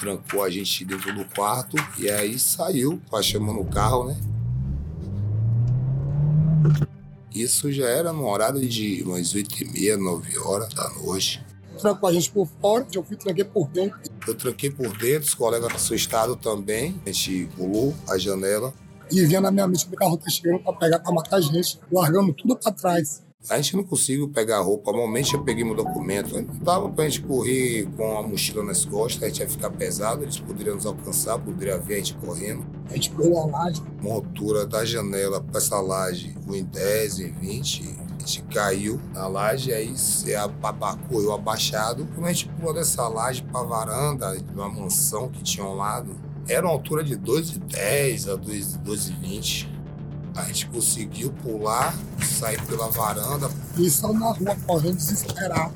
[SPEAKER 18] trancou a gente dentro do quarto e aí saiu, chamando o carro, né? Isso já era no horário de umas 8 e meia, 9 horas da noite.
[SPEAKER 4] Trancou a gente por fora, eu fui tranquei por dentro.
[SPEAKER 18] Eu tranquei por dentro, os colegas assustados também. A gente pulou a janela.
[SPEAKER 4] E vinha na minha mente o carro tá chegando pra pegar, pra matar a gente. Largamos tudo pra trás.
[SPEAKER 18] A gente não conseguiu pegar a roupa. Normalmente eu peguei meu documento. Não dava pra gente correr com a mochila nas costas, a gente ia ficar pesado, eles poderiam nos alcançar, poderia ver a gente correndo.
[SPEAKER 4] A gente pulou a laje.
[SPEAKER 18] Uma altura da janela pra essa laje, 1,10, 1,20. A gente caiu na laje, aí abacou eu abaixado. Quando a gente pulou dessa laje pra varanda de uma mansão que tinha ao lado, era uma altura de 2,10 a 2,20. A gente conseguiu pular, sair pela varanda.
[SPEAKER 4] E saiu na rua correndo desesperado.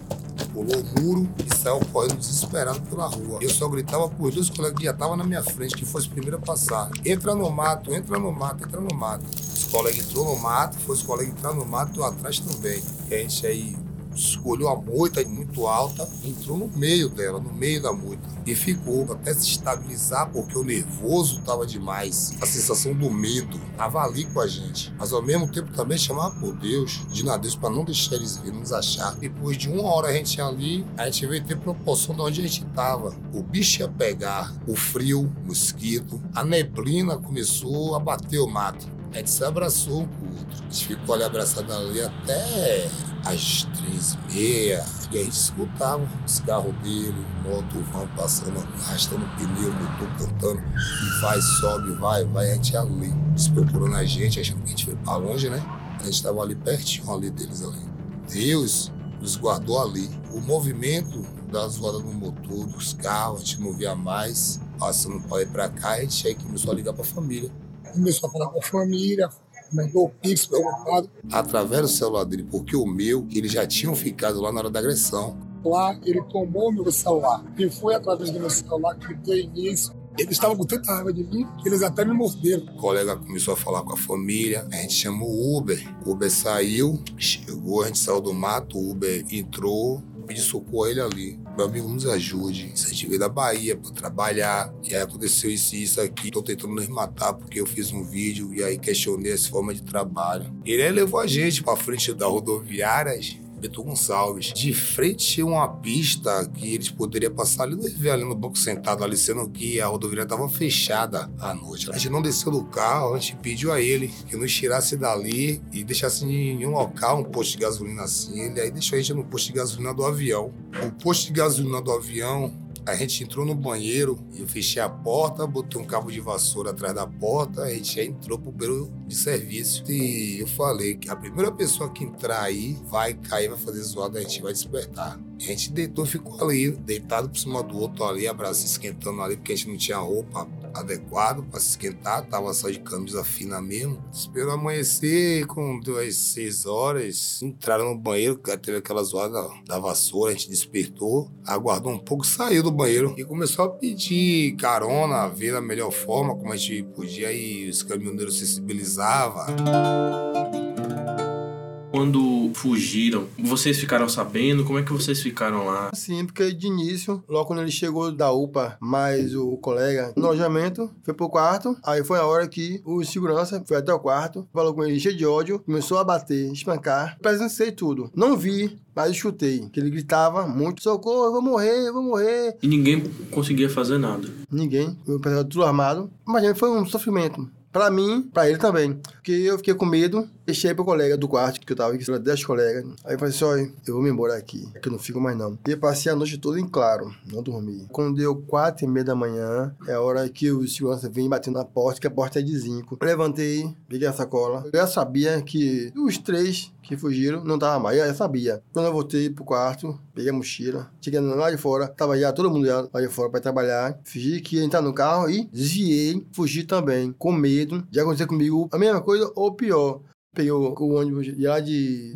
[SPEAKER 18] Pulou o muro e saiu correndo desesperado pela rua. Eu só gritava por dois colegas que já estavam na minha frente, que fosse o primeiro a passar. Entra no mato, entra no mato, entra no mato. Os colegas entrou no mato, foi os colegas entrar no mato, eu atrás também. E a gente aí escolheu a moita muito alta, entrou no meio dela, no meio da moita. E ficou até se estabilizar, porque o nervoso estava demais. A sensação do medo estava ali com a gente. Mas ao mesmo tempo também chamava por Deus, de a Deus, para não deixar eles vir nos achar. Depois de uma hora a gente ali, a gente veio ter proporção de onde a gente estava. O bicho ia pegar, o frio, o mosquito, a neblina começou a bater o mato. A gente se abraçou um com o outro. A gente ficou ali abraçado ali até às três e meia. E a gente escutava os carros dele, moto, vão passando, arrastando pneu, motor cantando. E vai, sobe, vai, vai. A gente ali, eles procurando a gente, achando que a gente foi pra longe, né? A gente estava ali pertinho ali deles ali. Deus nos guardou ali. O movimento das rodas do motor, dos carros, a gente não via mais. Passando para ir para cá, a gente aí começou a ligar para família
[SPEAKER 4] começou a falar com a família, mandou o Pix preocupado.
[SPEAKER 18] Através do celular dele, porque o meu, eles já tinham ficado lá na hora da agressão.
[SPEAKER 4] Lá, ele tomou meu celular. E foi através do meu celular que deu início. Eles estavam com tanta raiva de mim que eles até me morderam.
[SPEAKER 18] O colega começou a falar com a família, a gente chamou o Uber. O Uber saiu, chegou, a gente saiu do mato, o Uber entrou, pedi socorro a ele ali. Meu amigo, nos ajude. A gente veio da Bahia para trabalhar, e aí aconteceu isso e isso aqui. Tô tentando nos matar porque eu fiz um vídeo e aí questionei essa forma de trabalho. Ele aí levou a gente para frente da rodoviária Beto Gonçalves. De frente a uma pista que eles poderiam passar ali no ali no banco sentado, ali sendo que a rodovia estava fechada à noite. A gente não desceu do carro, a gente pediu a ele que nos tirasse dali e deixasse em um local, um posto de gasolina assim. Ele aí deixou a gente no posto de gasolina do avião. O posto de gasolina do avião a gente entrou no banheiro, eu fechei a porta, botei um cabo de vassoura atrás da porta, a gente já entrou pro banheiro de serviço. E eu falei que a primeira pessoa que entrar aí vai cair, vai fazer zoada, a gente vai despertar. A gente deitou ficou ali, deitado por cima do outro ali, abraço esquentando ali, porque a gente não tinha roupa adequada para se esquentar, tava só de camisa fina mesmo. Esperou amanhecer, com duas seis horas, entraram no banheiro, teve aquela zoada da vassoura, a gente despertou, aguardou um pouco, saiu do banheiro e começou a pedir carona, ver a melhor forma, como a gente podia, e os caminhoneiros sensibilizavam
[SPEAKER 1] quando fugiram, vocês ficaram sabendo? Como é que vocês ficaram lá?
[SPEAKER 2] Sim, porque de início, logo quando ele chegou da UPA, mais o colega no alojamento, foi pro quarto. Aí foi a hora que o segurança foi até o quarto, falou com ele cheio de ódio, começou a bater, espancar. Presenciei tudo. Não vi, mas escutei que ele gritava muito: socorro, eu vou morrer, eu vou morrer.
[SPEAKER 1] E ninguém conseguia fazer nada.
[SPEAKER 2] Ninguém. O pessoal tudo armado. Imagina, foi um sofrimento. Pra mim, pra ele também. Porque eu fiquei com medo, deixei pro colega do quarto, que eu tava aqui, era 10 colegas. Aí eu falei assim, olha, eu vou me embora aqui, que eu não fico mais não. E passei a noite toda em claro, não dormi. Quando deu quatro e meia da manhã, é a hora que o segurança vem batendo na porta, que a porta é de zinco. Eu levantei, peguei a sacola. Eu já sabia que os três que fugiram não tava mais, eu já sabia. Quando eu voltei pro quarto, peguei a mochila, cheguei lá de fora, tava já todo mundo lá de fora pra trabalhar. Fingi que ia entrar no carro e desviei, fugi também, com medo de acontecer comigo a mesma coisa ou pior. Peguei o, o ônibus de lá de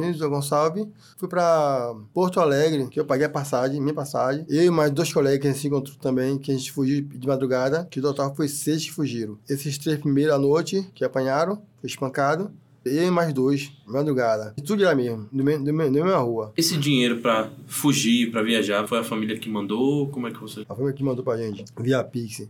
[SPEAKER 1] Bento Gonçalves.
[SPEAKER 2] Fui pra Porto Alegre, que eu paguei a passagem, minha passagem. Eu e mais dois colegas que a gente se encontrou também, que a gente fugiu de madrugada, que no total foi seis que fugiram. Esses três primeiros à noite, que apanharam, foi espancado. Eu e mais dois, madrugada. E tudo lá mesmo- na mesma rua.
[SPEAKER 1] Esse dinheiro pra fugir, pra viajar, foi a família que mandou? Como é que você.
[SPEAKER 2] A família que mandou pra gente, via Pix.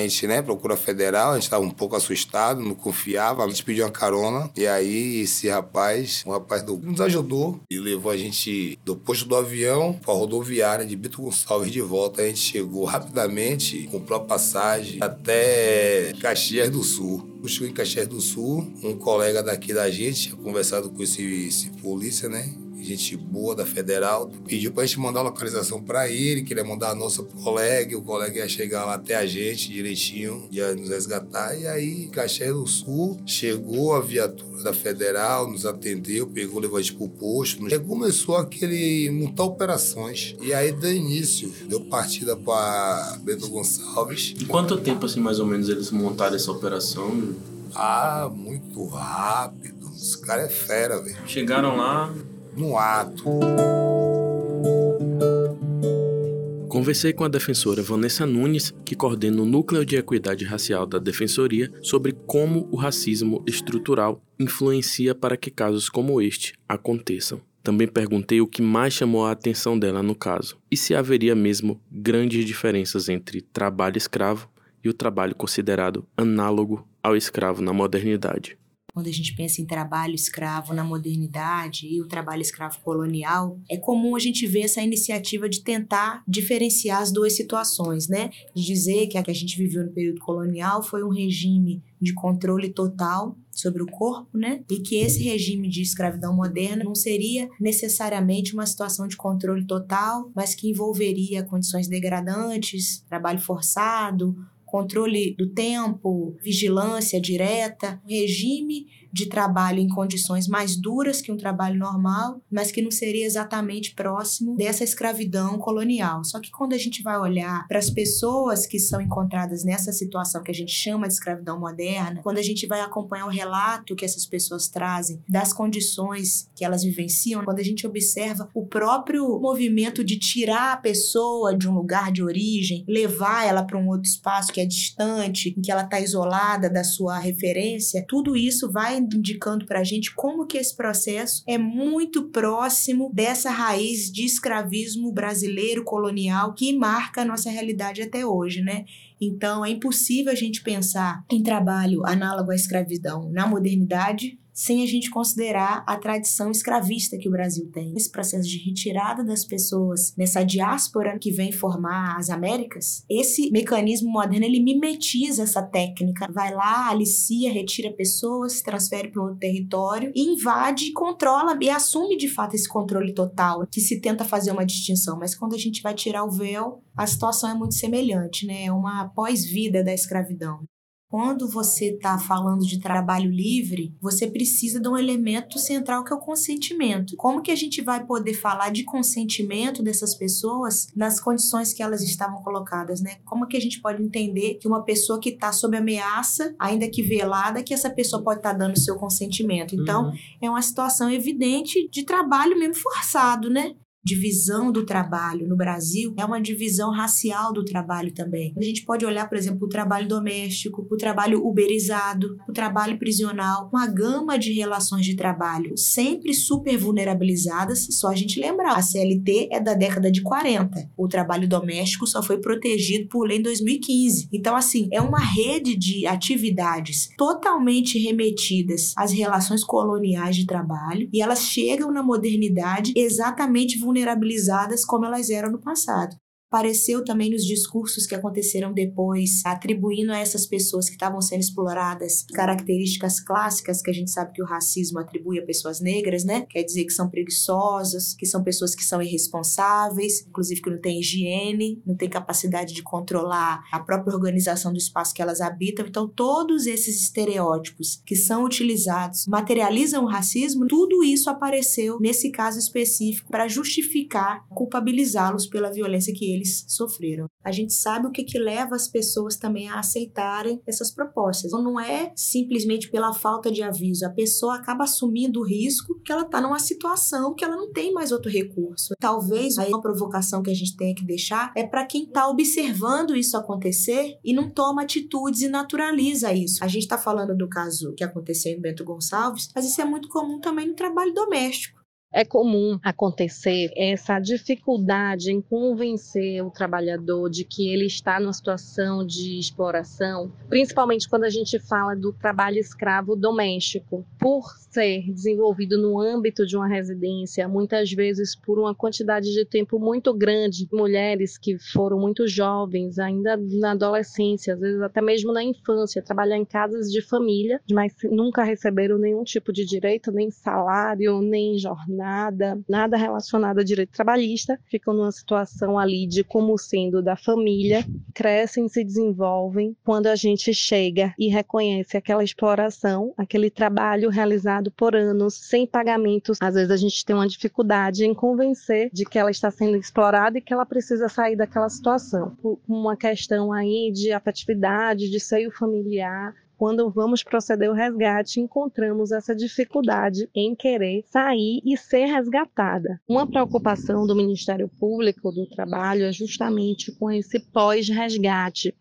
[SPEAKER 18] A gente, né, procura federal, a gente tava um pouco assustado, não confiava, a gente pediu uma carona. E aí, esse rapaz, um rapaz do, nos ajudou e levou a gente do posto do avião pra rodoviária de Bito Gonçalves de volta. A gente chegou rapidamente, comprou a passagem até Caxias do Sul. Chegou em Caxias do Sul, um colega daqui da gente conversado com esse, esse polícia, né? Gente boa da Federal, pediu pra gente mandar a localização pra ele, queria mandar a nossa pro colega, e o colega ia chegar lá até a gente direitinho, ia nos resgatar. E aí, Caxias do Sul, chegou a viatura da Federal, nos atendeu, pegou, levou a gente pro posto. E aí começou aquele montar operações. E aí deu início, deu partida pra Bento Gonçalves.
[SPEAKER 1] Em quanto tempo, assim, mais ou menos, eles montaram essa operação?
[SPEAKER 18] Ah, muito rápido. Os caras é fera, velho.
[SPEAKER 1] Chegaram lá.
[SPEAKER 18] No ato.
[SPEAKER 1] Conversei com a defensora Vanessa Nunes, que coordena o Núcleo de Equidade Racial da Defensoria, sobre como o racismo estrutural influencia para que casos como este aconteçam. Também perguntei o que mais chamou a atenção dela no caso e se haveria mesmo grandes diferenças entre trabalho escravo e o trabalho considerado análogo ao escravo na modernidade.
[SPEAKER 23] Quando a gente pensa em trabalho escravo na modernidade e o trabalho escravo colonial, é comum a gente ver essa iniciativa de tentar diferenciar as duas situações, né? De dizer que a que a gente viveu no período colonial foi um regime de controle total sobre o corpo, né? E que esse regime de escravidão moderna não seria necessariamente uma situação de controle total, mas que envolveria condições degradantes, trabalho forçado, controle do tempo, vigilância direta, regime de trabalho em condições mais duras que um trabalho normal, mas que não seria exatamente próximo dessa escravidão colonial. Só que quando a gente vai olhar para as pessoas que são encontradas nessa situação que a gente chama de escravidão moderna, quando a gente vai acompanhar o relato que essas pessoas trazem das condições que elas vivenciam, quando a gente observa o próprio movimento de tirar a pessoa de um lugar de origem, levar ela para um outro espaço que é distante, em que ela está isolada da sua referência, tudo isso vai indicando para a gente como que esse processo é muito próximo dessa raiz de escravismo brasileiro colonial que marca a nossa realidade até hoje, né? Então é impossível a gente pensar em trabalho análogo à escravidão na modernidade sem a gente considerar a tradição escravista que o Brasil tem. Esse processo de retirada das pessoas nessa diáspora que vem formar as Américas, esse mecanismo moderno ele mimetiza essa técnica, vai lá, alicia, retira pessoas, transfere para outro território, invade, controla e assume de fato esse controle total, que se tenta fazer uma distinção, mas quando a gente vai tirar o véu, a situação é muito semelhante, né? É uma pós-vida da escravidão. Quando você está falando de trabalho livre, você precisa de um elemento central que é o consentimento. Como que a gente vai poder falar de consentimento dessas pessoas nas condições que elas estavam colocadas, né? Como que a gente pode entender que uma pessoa que está sob ameaça, ainda que velada, que essa pessoa pode estar tá dando seu consentimento? Então,
[SPEAKER 1] Uhum.
[SPEAKER 23] é uma situação evidente de trabalho mesmo forçado, né? Divisão do trabalho no Brasil é uma divisão racial do trabalho também. A gente pode olhar, por exemplo, o trabalho doméstico, o trabalho uberizado, o trabalho prisional, uma gama de relações de trabalho sempre super vulnerabilizadas. Só a gente lembrar, a CLT é da década de 40. O trabalho doméstico só foi protegido por lei em 2015. Então, assim, é uma rede de atividades totalmente remetidas às relações coloniais de trabalho e elas chegam na modernidade exatamente vulnerabilizadas como elas eram no passado. Apareceu também nos discursos que aconteceram depois, atribuindo a essas pessoas que estavam sendo exploradas características clássicas que a gente sabe que o racismo atribui a pessoas negras, né? Quer dizer que são preguiçosas, que são pessoas que são irresponsáveis, inclusive que não têm higiene, não têm capacidade de controlar a própria organização do espaço que elas habitam. Então, todos esses estereótipos que são utilizados materializam o racismo, tudo isso apareceu nesse caso específico para justificar, culpabilizá-los pela violência que eles eles sofreram. A gente sabe o que, que leva as pessoas também a aceitarem essas propostas. Então, não é simplesmente pela falta de aviso, a pessoa acaba assumindo o risco que ela está numa situação que ela não tem mais outro recurso. Talvez aí uma provocação que a gente tenha que deixar é para quem está observando isso acontecer e não toma atitudes e naturaliza isso. A gente está falando do caso que aconteceu em Bento Gonçalves, mas isso é muito comum também no trabalho doméstico.
[SPEAKER 17] É comum acontecer essa dificuldade em convencer o trabalhador de que ele está numa situação de exploração, principalmente quando a gente fala do trabalho escravo doméstico, por ser desenvolvido no âmbito de uma residência, muitas vezes por uma quantidade de tempo muito grande, mulheres que foram muito jovens, ainda na adolescência, às vezes até mesmo na infância, trabalhar em casas de família, mas nunca receberam nenhum tipo de direito, nem salário, nem jornal nada, nada relacionado a direito trabalhista, ficam numa situação ali de como sendo da família, crescem, se desenvolvem. Quando a gente chega e reconhece aquela exploração, aquele trabalho realizado por anos sem pagamentos, às vezes a gente tem uma dificuldade em convencer de que ela está sendo explorada e que ela precisa sair daquela situação. Uma questão aí de afetividade, de seio familiar, quando vamos proceder ao resgate, encontramos essa dificuldade em querer sair e ser resgatada. Uma preocupação do Ministério Público do Trabalho é justamente com esse pós-resgate,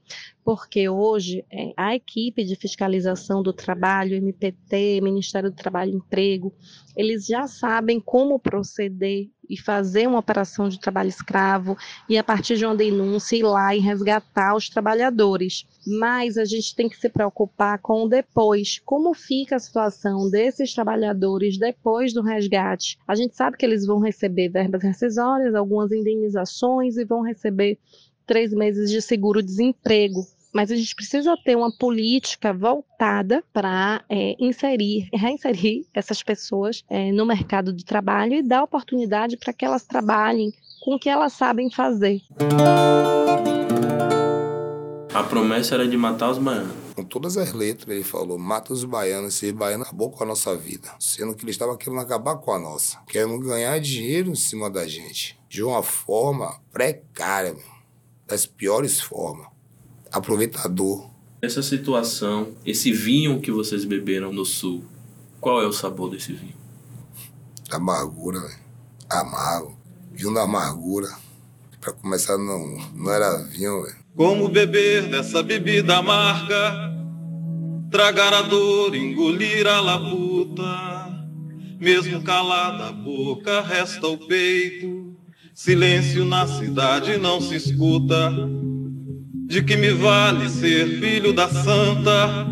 [SPEAKER 17] porque hoje é, a equipe de fiscalização do trabalho, MPT, Ministério do Trabalho e Emprego, eles já sabem como proceder e fazer uma operação de trabalho escravo e a partir de uma denúncia ir lá e resgatar os trabalhadores. Mas a gente tem que se preocupar com o depois. Como fica a situação desses trabalhadores depois do resgate? A gente sabe que eles vão receber verbas rescisórias, algumas indenizações e vão receber três meses de seguro-desemprego mas a gente precisa ter uma política voltada para é, inserir, reinserir essas pessoas é, no mercado de trabalho e dar oportunidade para que elas trabalhem com o que elas sabem fazer.
[SPEAKER 1] A promessa era de matar os baianos.
[SPEAKER 18] Com todas as letras, ele falou: mata os baianos, esse baiano acabou com a nossa vida. Sendo que ele estava querendo acabar com a nossa. Querendo ganhar dinheiro em cima da gente. De uma forma precária, das piores formas aproveitador.
[SPEAKER 1] Essa situação, esse vinho que vocês beberam no sul, qual é o sabor desse vinho?
[SPEAKER 18] Amargura, véio. amargo. Vinho da amargura. Pra começar, não, não era vinho, véio.
[SPEAKER 24] Como beber dessa bebida amarga, tragar a dor, engolir a labuta. Mesmo calada a boca, resta o peito. Silêncio na cidade não se escuta. De que me vale ser filho da santa?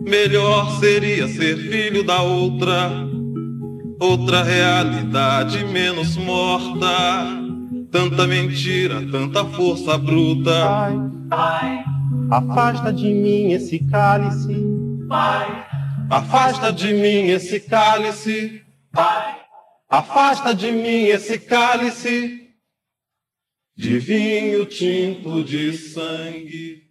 [SPEAKER 24] Melhor seria ser filho da outra, outra realidade menos morta. Tanta mentira, tanta força bruta.
[SPEAKER 25] Pai, pai, afasta de mim esse cálice.
[SPEAKER 24] Pai, afasta de mim esse cálice.
[SPEAKER 25] Pai,
[SPEAKER 24] afasta de mim esse cálice de vinho tinto de sangue.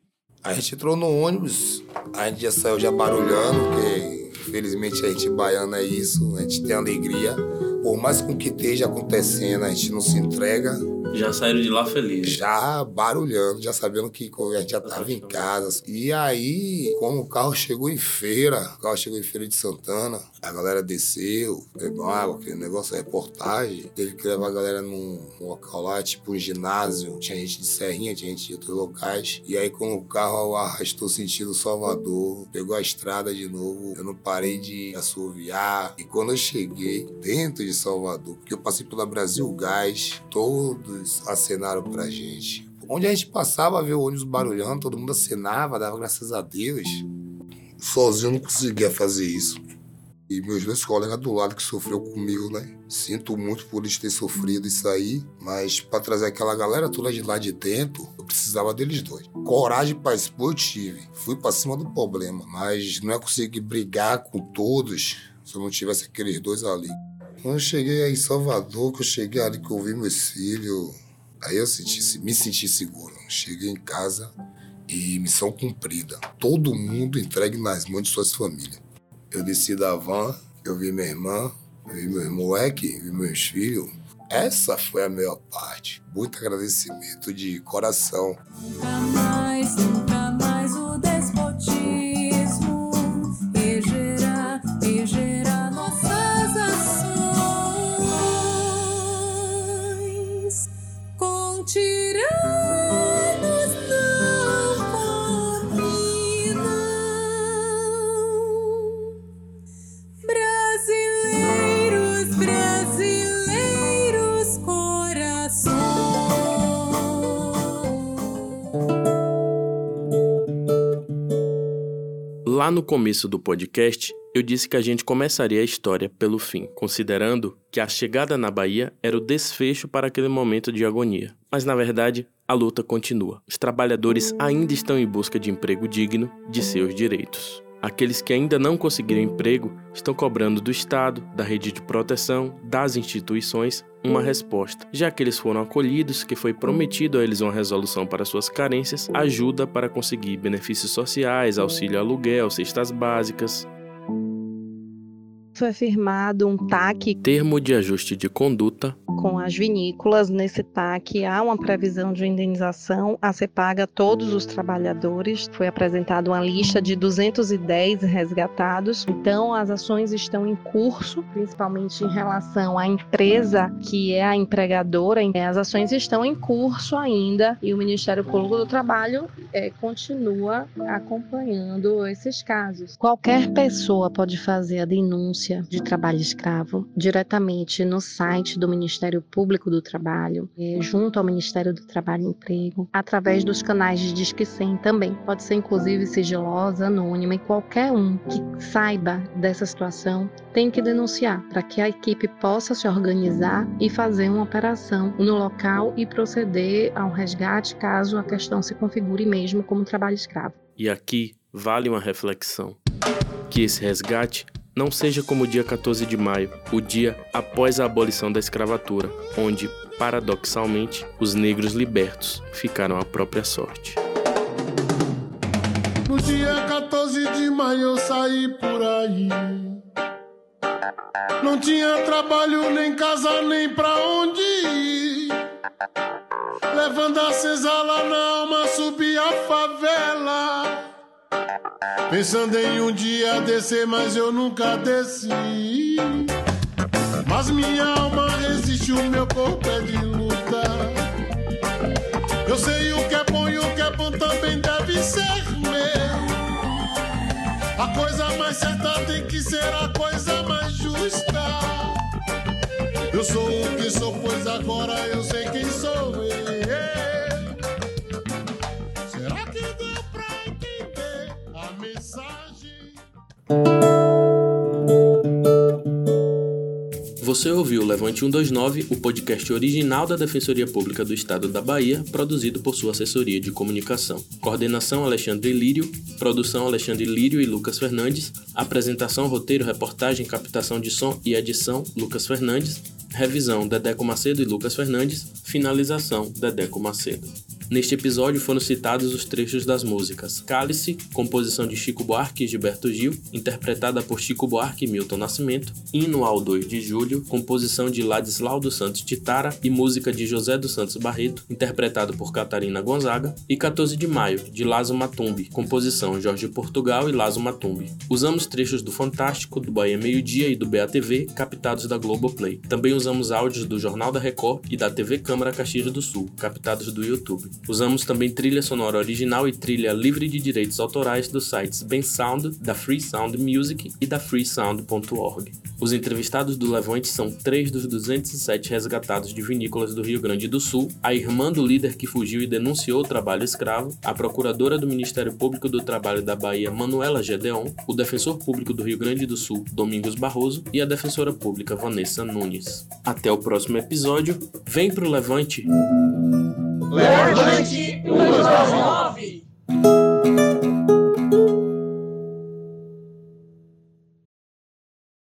[SPEAKER 18] A gente entrou no ônibus, a gente já saiu já barulhando, porque infelizmente a gente baiana é isso, a gente tem alegria. Por mais com que esteja acontecendo, a gente não se entrega.
[SPEAKER 1] Já saíram de lá felizes.
[SPEAKER 18] Já barulhando, já sabendo que a gente já estava em casa. E aí, como o carro chegou em feira, o carro chegou em feira de Santana, a galera desceu, pegou água, aquele negócio, reportagem. Teve que levar a galera num local lá, tipo um ginásio. Tinha gente de Serrinha, tinha gente de outros locais. E aí, como o carro arrastou sentido Salvador, pegou a estrada de novo, eu não parei de assoviar. E quando eu cheguei dentro de Salvador, porque eu passei pela Brasil Gás, acenaram pra gente. Onde a gente passava, ver o ônibus barulhando, todo mundo acenava, dava graças a Deus. Sozinho eu não conseguia fazer isso. E meus dois colegas do lado que sofreu comigo, né? Sinto muito por eles terem sofrido isso aí, mas para trazer aquela galera toda de lá de dentro, eu precisava deles dois. Coragem para expor eu tive. Fui para cima do problema, mas não é conseguir brigar com todos se eu não tivesse aqueles dois ali. Quando eu cheguei aí em Salvador, que eu cheguei ali que eu vi meus filhos, aí eu senti, me senti seguro. Cheguei em casa e missão cumprida. Todo mundo entregue nas mãos de suas famílias. Eu desci da van, eu vi minha irmã, eu vi meu irmão Eck, vi meus filhos. Essa foi a melhor parte. Muito agradecimento de coração.
[SPEAKER 1] No começo do podcast, eu disse que a gente começaria a história pelo fim, considerando que a chegada na Bahia era o desfecho para aquele momento de agonia. Mas na verdade, a luta continua. Os trabalhadores ainda estão em busca de emprego digno, de seus direitos. Aqueles que ainda não conseguiram emprego estão cobrando do Estado, da rede de proteção, das instituições, uma resposta. Já que eles foram acolhidos, que foi prometido a eles uma resolução para suas carências, ajuda para conseguir benefícios sociais, auxílio aluguel, cestas básicas.
[SPEAKER 17] Foi firmado um TAC
[SPEAKER 1] Termo de ajuste de conduta
[SPEAKER 17] com as vinícolas. Nesse TAC há uma previsão de indenização a ser paga a todos os trabalhadores. Foi apresentada uma lista de 210 resgatados. Então, as ações estão em curso, principalmente em relação à empresa que é a empregadora. As ações estão em curso ainda e o Ministério Público do Trabalho eh, continua acompanhando esses casos. Qualquer pessoa pode fazer a denúncia de trabalho escravo diretamente no site do Ministério Público do Trabalho, eh, junto ao Ministério do Trabalho e Emprego, através dos canais de Disque 100 também. Pode ser inclusive sigilosa, anônima e qualquer um que saiba dessa situação tem que denunciar para que a equipe possa se organizar e fazer uma operação no local e proceder ao resgate caso a questão se configure mesmo como trabalho escravo.
[SPEAKER 1] E aqui vale uma reflexão: que esse resgate não seja como o dia 14 de maio, o dia após a abolição da escravatura, onde, paradoxalmente, os negros libertos ficaram à própria sorte.
[SPEAKER 26] No dia 14 de maio eu saí por aí. Não tinha trabalho, nem casa, nem pra onde ir. Levando a senzala na alma, subi a favela. Pensando em um dia descer, mas eu nunca desci. Mas minha alma resiste, o meu corpo é de luta. Eu sei o que é bom e o que é bom também deve ser meu. A coisa mais certa tem que ser a coisa mais justa. Eu sou o que sou, pois agora eu sei quem sou. Será que deu pra entender a mensagem?
[SPEAKER 1] Você ouviu Levante 129, o podcast original da Defensoria Pública do Estado da Bahia, produzido por sua assessoria de comunicação. Coordenação Alexandre Lírio, produção Alexandre Lírio e Lucas Fernandes, apresentação, roteiro, reportagem, captação de som e edição Lucas Fernandes, revisão Dedeco Macedo e Lucas Fernandes, finalização Dedeco Macedo. Neste episódio foram citados os trechos das músicas Cálice, composição de Chico Buarque e Gilberto Gil, interpretada por Chico Buarque e Milton Nascimento, Hino ao 2 de Julho, composição de Ladislau dos Santos Titara e música de José dos Santos Barreto, interpretado por Catarina Gonzaga, e 14 de Maio, de Lazo Matumbi, composição Jorge Portugal e Lazo Matumbi. Usamos trechos do Fantástico, do Bahia Meio Dia e do BATV, captados da Globoplay. Também usamos áudios do Jornal da Record e da TV Câmara Caxias do Sul, captados do YouTube. Usamos também trilha sonora original e trilha livre de direitos autorais dos sites Bensound, da Free Sound Music e da freesound.org. Os entrevistados do Levante são três dos 207 resgatados de vinícolas do Rio Grande do Sul, a irmã do líder que fugiu e denunciou o trabalho escravo, a procuradora do Ministério Público do Trabalho da Bahia, Manuela Gedeon, o defensor público do Rio Grande do Sul, Domingos Barroso, e a defensora pública Vanessa Nunes. Até o próximo episódio. Vem pro Levante!
[SPEAKER 27] Levante o nove!